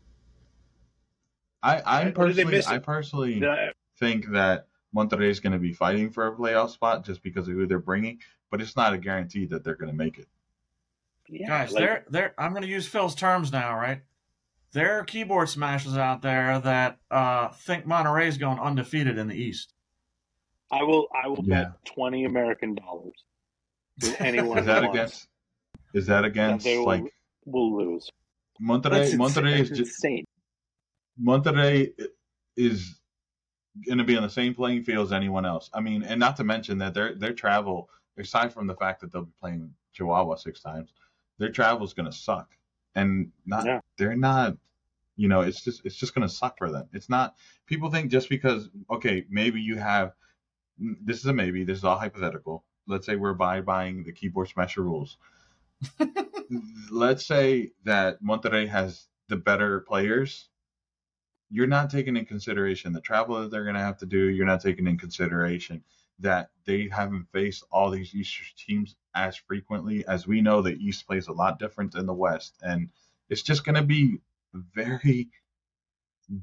I, I Or did they personally, I personally I- think that Monterrey is going to be fighting for a playoff spot just because of who they're bringing, but it's not a guarantee that they're going to make it. yeah, Guys, like- there, there. I'm going to use Phil's terms now, right? There are keyboard smashes out there that uh, think Monterrey's going undefeated in the East. I will. I will Yeah. bet twenty American dollars to anyone Is that wants against? Is that that against they will, like will lose. Monterrey? Monterrey is just insane. Monterrey is going to be on the same playing field as anyone else. I mean, and not to mention that their their travel, aside from the fact that they'll be playing Chihuahua six times, their travel is going to suck, and not Yeah. they're not. You know, it's just it's just going to suck for them. It's not. People think just because okay, maybe you have. This is a maybe. This is all hypothetical. Let's say we're by buying the keyboard smasher rules. Let's say that Monterrey has the better players you're not taking in consideration the travel that they're going to have to do. You're not taking in consideration that they haven't faced all these East teams as frequently as we know. The East plays a lot different than the West, and it's just going to be a very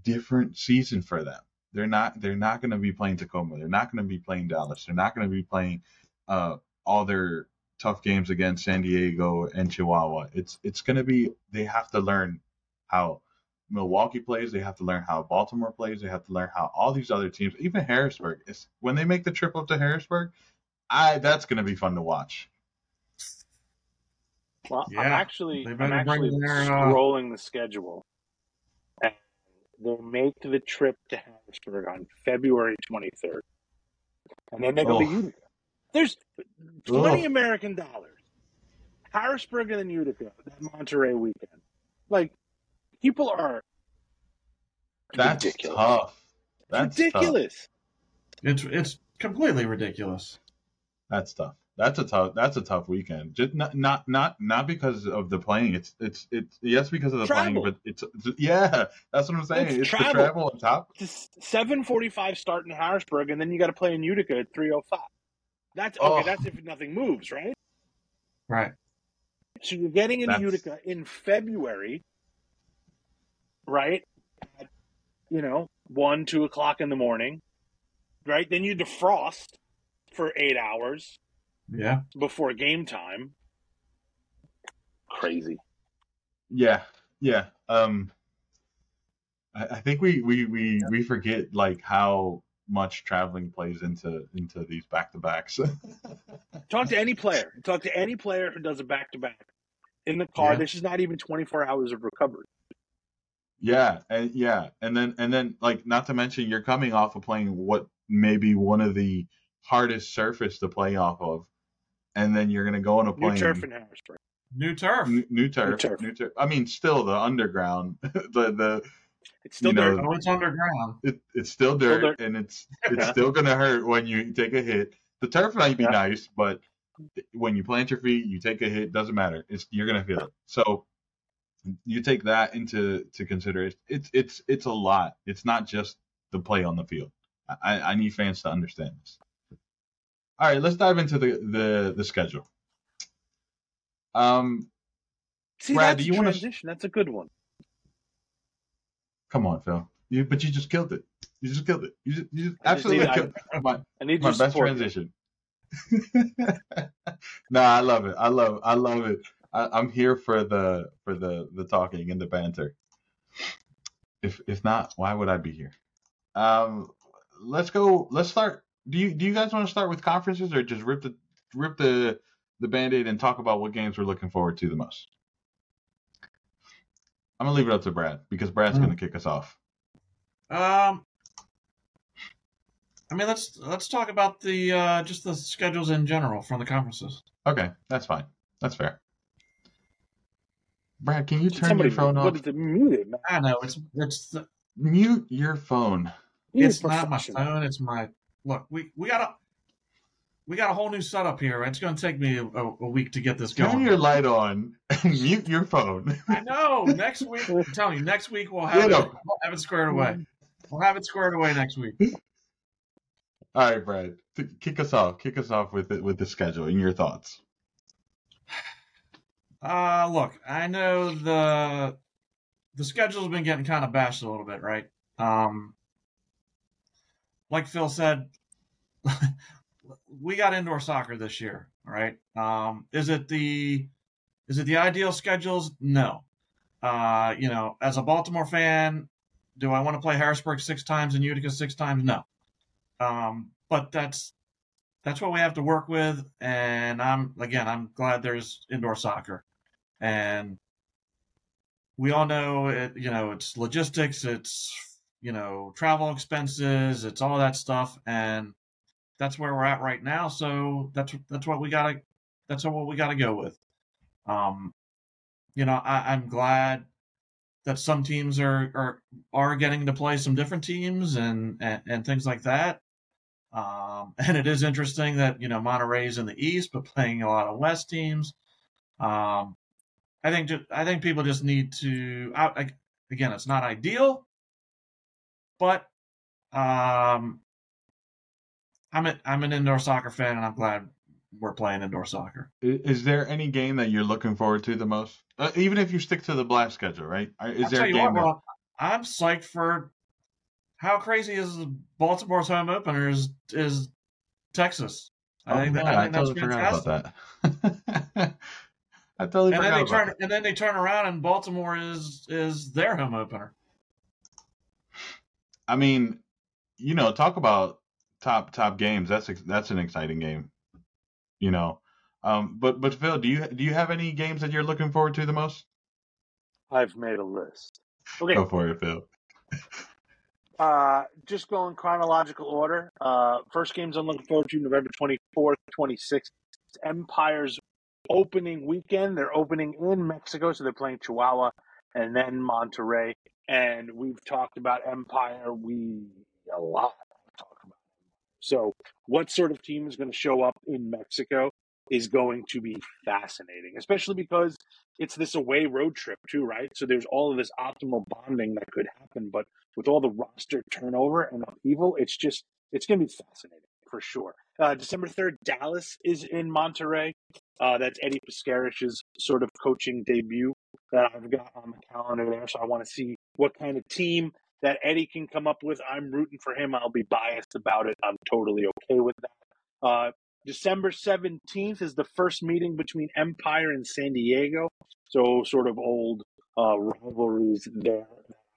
different season for them. They're not. They're not going to be playing Tacoma. They're not going to be playing Dallas. They're not going to be playing uh, all their tough games against San Diego and Chihuahua. It's it's going to be. They have to learn how Milwaukee plays. They have to learn how Baltimore plays. They have to learn how all these other teams, even Harrisburg, is when they make the trip up to Harrisburg. I that's going to be fun to watch. Well, I'm actually, they I'm actually their, uh, scrolling the schedule, and they make the trip to Harrisburg on February 23rd, and then they go to Oh. Utica. There's 20 Ugh. American dollars. Harrisburg and then Utica, that Monterrey weekend. Like, people are That's ridiculous. tough. That's Tough. ridiculous. It's it's completely ridiculous. That's tough. That's a tough. That's a tough weekend. Just not not not not because of the playing. It's it's it's yes because of the Travel. playing, but it's, it's- yeah. That's what I'm saying. It's It's, the travel. travel on top. It's 7:45 start in Harrisburg, and then you got to play in Utica at 3:05. That's okay. Oh. That's if nothing moves, right? Right. So you're getting into That's- Utica in February, right? At, you know, one, two o'clock in the morning, right? Then you defrost for eight hours Yeah. before game time. Crazy. Yeah, yeah. Um, I, I think we we we we forget like how much traveling plays into into these back to backs. Talk to any player. Talk to any player who does a back to back in the car. Yeah. This is not even 24 hours of recovery. Yeah, and yeah, and then and then like not to mention you're coming off of playing what may be one of the hardest surface to play off of, and then you're gonna go on a New turf in Harrisburg. New turf. new, new turf, turf. new turf. I mean, still the underground, the the It's still You know, dirt. Oh, it's underground. it, it's still dirt, dirt. and it's it's still gonna hurt when you take a hit. The turf might be Yeah. nice, but when you plant your feet, you take a hit. Doesn't matter. It's you're gonna feel it. So you take that into to consideration. It's it's it's a lot. It's not just the play on the field. I, I need fans to understand this. All right, let's dive into the the, the schedule. Um, See, Brad, do you wanna- transition. That's a good one. come on, Phil. You but you just killed it. You just killed it. You just, you just absolutely need- I- killed my I need my best transition. no, I love it. I love I love it. I, I'm here for the for the the talking and the banter. If if not, why would I be here? Um, let's go. Let's start. Do you do you guys want to start with conferences or just rip the rip the the band-aid and talk about what games we're looking forward to the most? I'm gonna leave it up to Brad because Brad's Mm. gonna kick us off. Um, I mean, let's let's talk about the uh, just the schedules in general from the conferences. Okay, that's fine. That's fair. Brad, can you turn Somebody, your phone off? is it? Mute it, man. I know it's it's the, Mute your phone. You're it's not my phone. It's my look. We we got a we got a whole new setup here. It's going to take me a, a, a week to get this Turn going. Turn your light on and mute your phone. I know. Next week, I'm telling you, next week we'll have Get it, 'em. we'll have it squared away. We'll have it squared away next week. All right, Brad, kick us off. Kick us off with it with the schedule and your thoughts. Uh, look, I know the the schedule's been getting kind of bashed a little bit, right? Um, like Phil said, we got indoor soccer this year, right? Um, is it the is it the ideal schedules? No. Uh, you know, as a Baltimore fan, do I want to play Harrisburg six times and Utica six times? No. Um, but that's that's what we have to work with, and I'm again, I'm glad there's indoor soccer, and we all know it. You know, it's logistics, it's you know travel expenses, it's all that stuff, and that's where we're at right now. So that's that's what we gotta that's what we gotta go with. Um, you know, I, I'm glad that some teams are are are getting to play some different teams and and, and things like that. Um, and it is interesting that you know Monterrey's in the East, but playing a lot of West teams. Um, I think I think people just need to. I, I, again, it's not ideal, but um, I'm a, I'm an indoor soccer fan, and I'm glad we're playing indoor soccer. Is there any game that you're looking forward to the most? Uh, even if you stick to the blast schedule, right? Is I'll there a game what, that, I'm psyched for how crazy is Baltimore's home opener is is Texas. I Oh, think, that, yeah, I think that's totally fantastic. forgot about that. I totally and then they about turn that. and then they turn around and Baltimore is is their home opener. I mean, you know, talk about top top games. That's ex- that's an exciting game. You know, um, but but Phil, do you do you have any games that you're looking forward to the most? I've made a list. Okay, Go for it, Phil. uh, just go in chronological order. Uh, first games I'm looking forward to November 24th, 26th. Empire's opening weekend. They're opening in Mexico, so they're playing Chihuahua and then Monterrey. And we've talked about Empire. We a lot talk about. So, what sort of team is going to show up in Mexico is going to be fascinating, especially because it's this away road trip too, right? So there's all of this optimal bonding that could happen, but with all the roster turnover and upheaval, it's just it's going to be fascinating for sure. Uh, December third, Dallas is in Monterrey. Uh, that's Eddie Piscarich's sort of coaching debut that I've got on the calendar there. So I want to see what kind of team that Eddie can come up with. I'm rooting for him. I'll be biased about it. I'm totally okay with that. Uh, December 17th is the first meeting between Empire and San Diego. So, sort of old uh, rivalries there.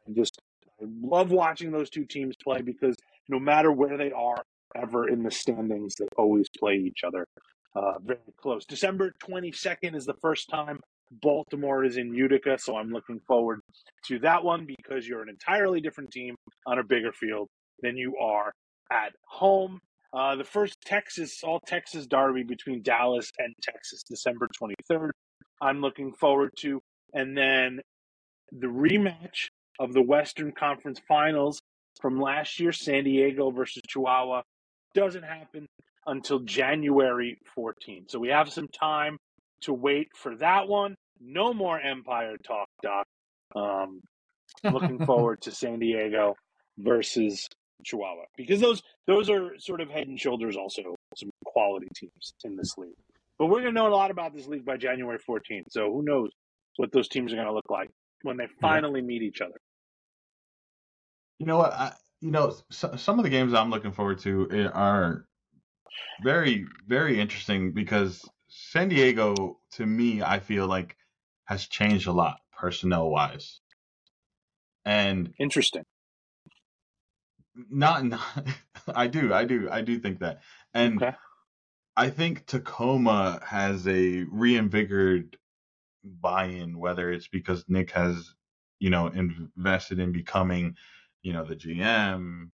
I just I love watching those two teams play because no matter where they are ever in the standings, they always play each other uh, very close. December 22nd is the first time Baltimore is in Utica. So, I'm looking forward to that one because you're an entirely different team on a bigger field than you are at home. Uh, the first Texas, all Texas derby between Dallas and Texas, December 23rd. I'm looking forward to. And then the rematch of the Western Conference Finals from last year, San Diego versus Chihuahua, doesn't happen until January 14th. So we have some time to wait for that one. No more Empire talk, Doc. Um, looking forward to San Diego versus Chihuahua because those those are sort of head and shoulders also some quality teams in this league. But we're gonna know a lot about this league by January 14th. So who knows what those teams are gonna look like when they finally meet each other. You know what? I, you know, so, some of the games I'm looking forward to eh, are very, very interesting because San Diego, to me, I feel like has changed a lot personnel wise, and Interesting. not, not I do, I do, I do think that, and Okay. I think Tacoma has a reinvigorated buy-in, whether it's because Nick has, you know, invested in becoming, you know, the GM.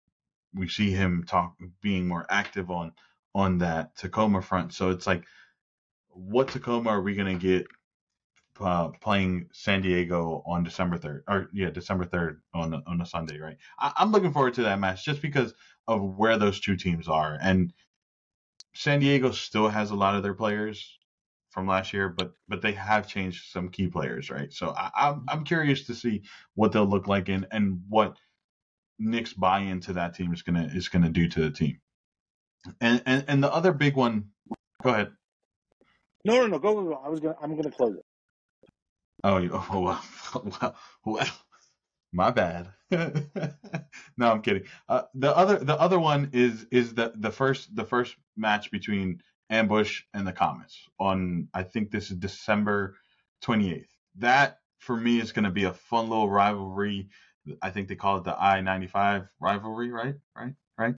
We see him talk being more active on on that Tacoma front. So it's like, what Tacoma are we gonna get uh, playing San Diego on December third? Or yeah, December third on a, on a Sunday, right? I, I'm looking forward to that match just because of where those two teams are and. San Diego still has a lot of their players from last year, but but they have changed some key players, right? So I, I'm I'm curious to see what they'll look like and and what Nick's buy-in to that team is gonna is gonna do to the team. And and and the other big one, go ahead. No, no, no. Go, go, go. I was gonna. I'm gonna close it. Oh, you, oh well, well, well, my bad. no, I'm kidding. Uh, the other the other one is is the the first the first match between Ambush and the Comets on I think this is December 28th. That for me is going to be a fun little rivalry. I think they call it the I-95 rivalry, right? Right? Right?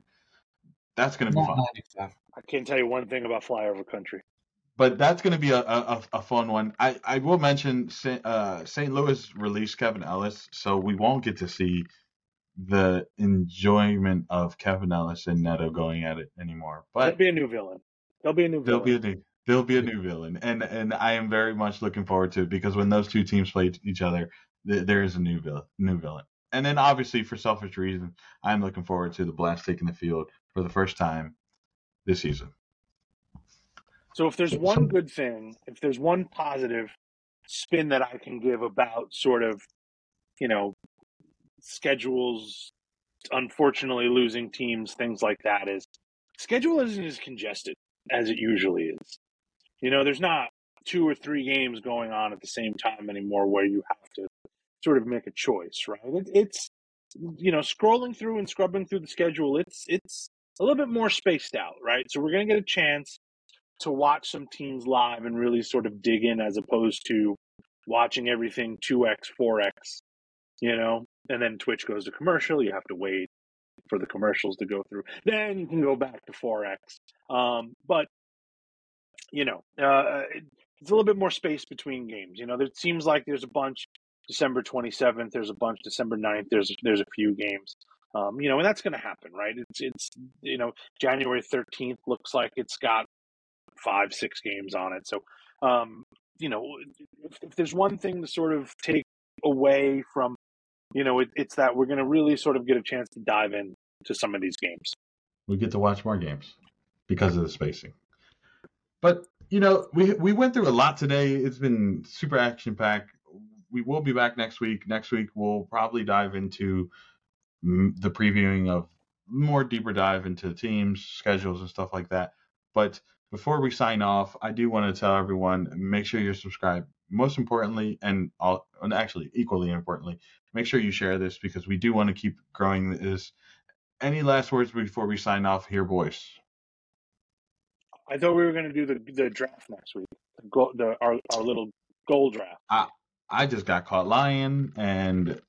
That's going to be fun. I can't tell you one thing about flyover country. but that's going to be a, a, a fun one. I, I will mention St. Uh, St. Louis released Kevin Ellis, so we won't get to see the enjoyment of Kevin Ellis and Neto going at it anymore. But There'll be a new villain. There'll be a new there'll villain. be a new there'll be a new villain, and and I am very much looking forward to it because when those two teams play each other, th- there is a new villain. New villain. And then obviously for selfish reasons, I'm looking forward to the Blast taking the field for the first time this season. So if there's one good thing, if there's one positive spin that I can give about sort of, you know, schedules, unfortunately losing teams, things like that, is schedule isn't as congested as it usually is. You know, there's not two or three games going on at the same time anymore where you have to sort of make a choice, right? It, it's you know, scrolling through and scrubbing through the schedule, it's it's a little bit more spaced out, right? So we're gonna get a chance to watch some teams live and really sort of dig in as opposed to watching everything 2x, 4x, you know, and then Twitch goes to commercial, you have to wait. for the commercials to go through. Then you can go back to forex. Um, but you know, uh, it's a little bit more space between games. You know, there seems like there's a bunch December 27th. There's a bunch December 9th. There's there's a few games. Um, you know, and that's going to happen, right? It's it's you know January 13th looks like it's got five six games on it. So um, you know, if, if there's one thing to sort of take away from you know, it, it's that we're going to really sort of get a chance to dive in to some of these games. We get to watch more games because of the spacing. But you know, we we went through a lot today. It's been super action packed. We will be back next week. Next week we'll probably dive into the previewing of more deeper dive into the teams, schedules, and stuff like that. But before we sign off, I do want to tell everyone make sure you're subscribed. Most importantly, and, all, and actually equally importantly, make sure you share this because we do want to keep growing this. Any last words before we sign off here, boys? I thought we were going to do the the draft next week, the, the our our little goal draft. I just got caught lying, and that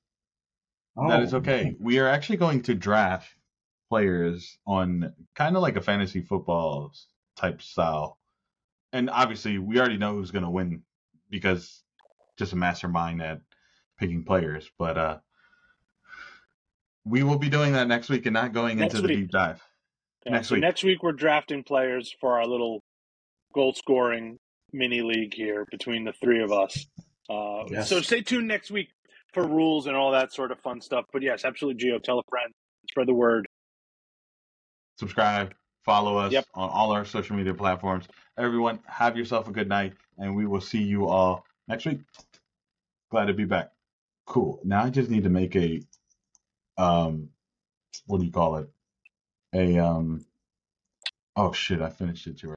Oh, is okay. We are actually going to draft players on kind of like a fantasy football type style. And obviously, we already know who's going to win because just a mastermind at picking players. But uh we will be doing that next week and not going Next into the deep dive. Yeah, Next so week. next week we're drafting players for our little goal scoring mini league here between the three of us. Uh, Yes. So stay tuned next week for rules and all that sort of fun stuff. But yes, absolutely, Gio. Tell a friend, spread the word. Subscribe, follow us Yep. on all our social media platforms. Everyone, have yourself a good night, and we will see you all next week. Glad to be back. Cool. Now I just need to make a um what do you call it? A um oh shit, I finished it too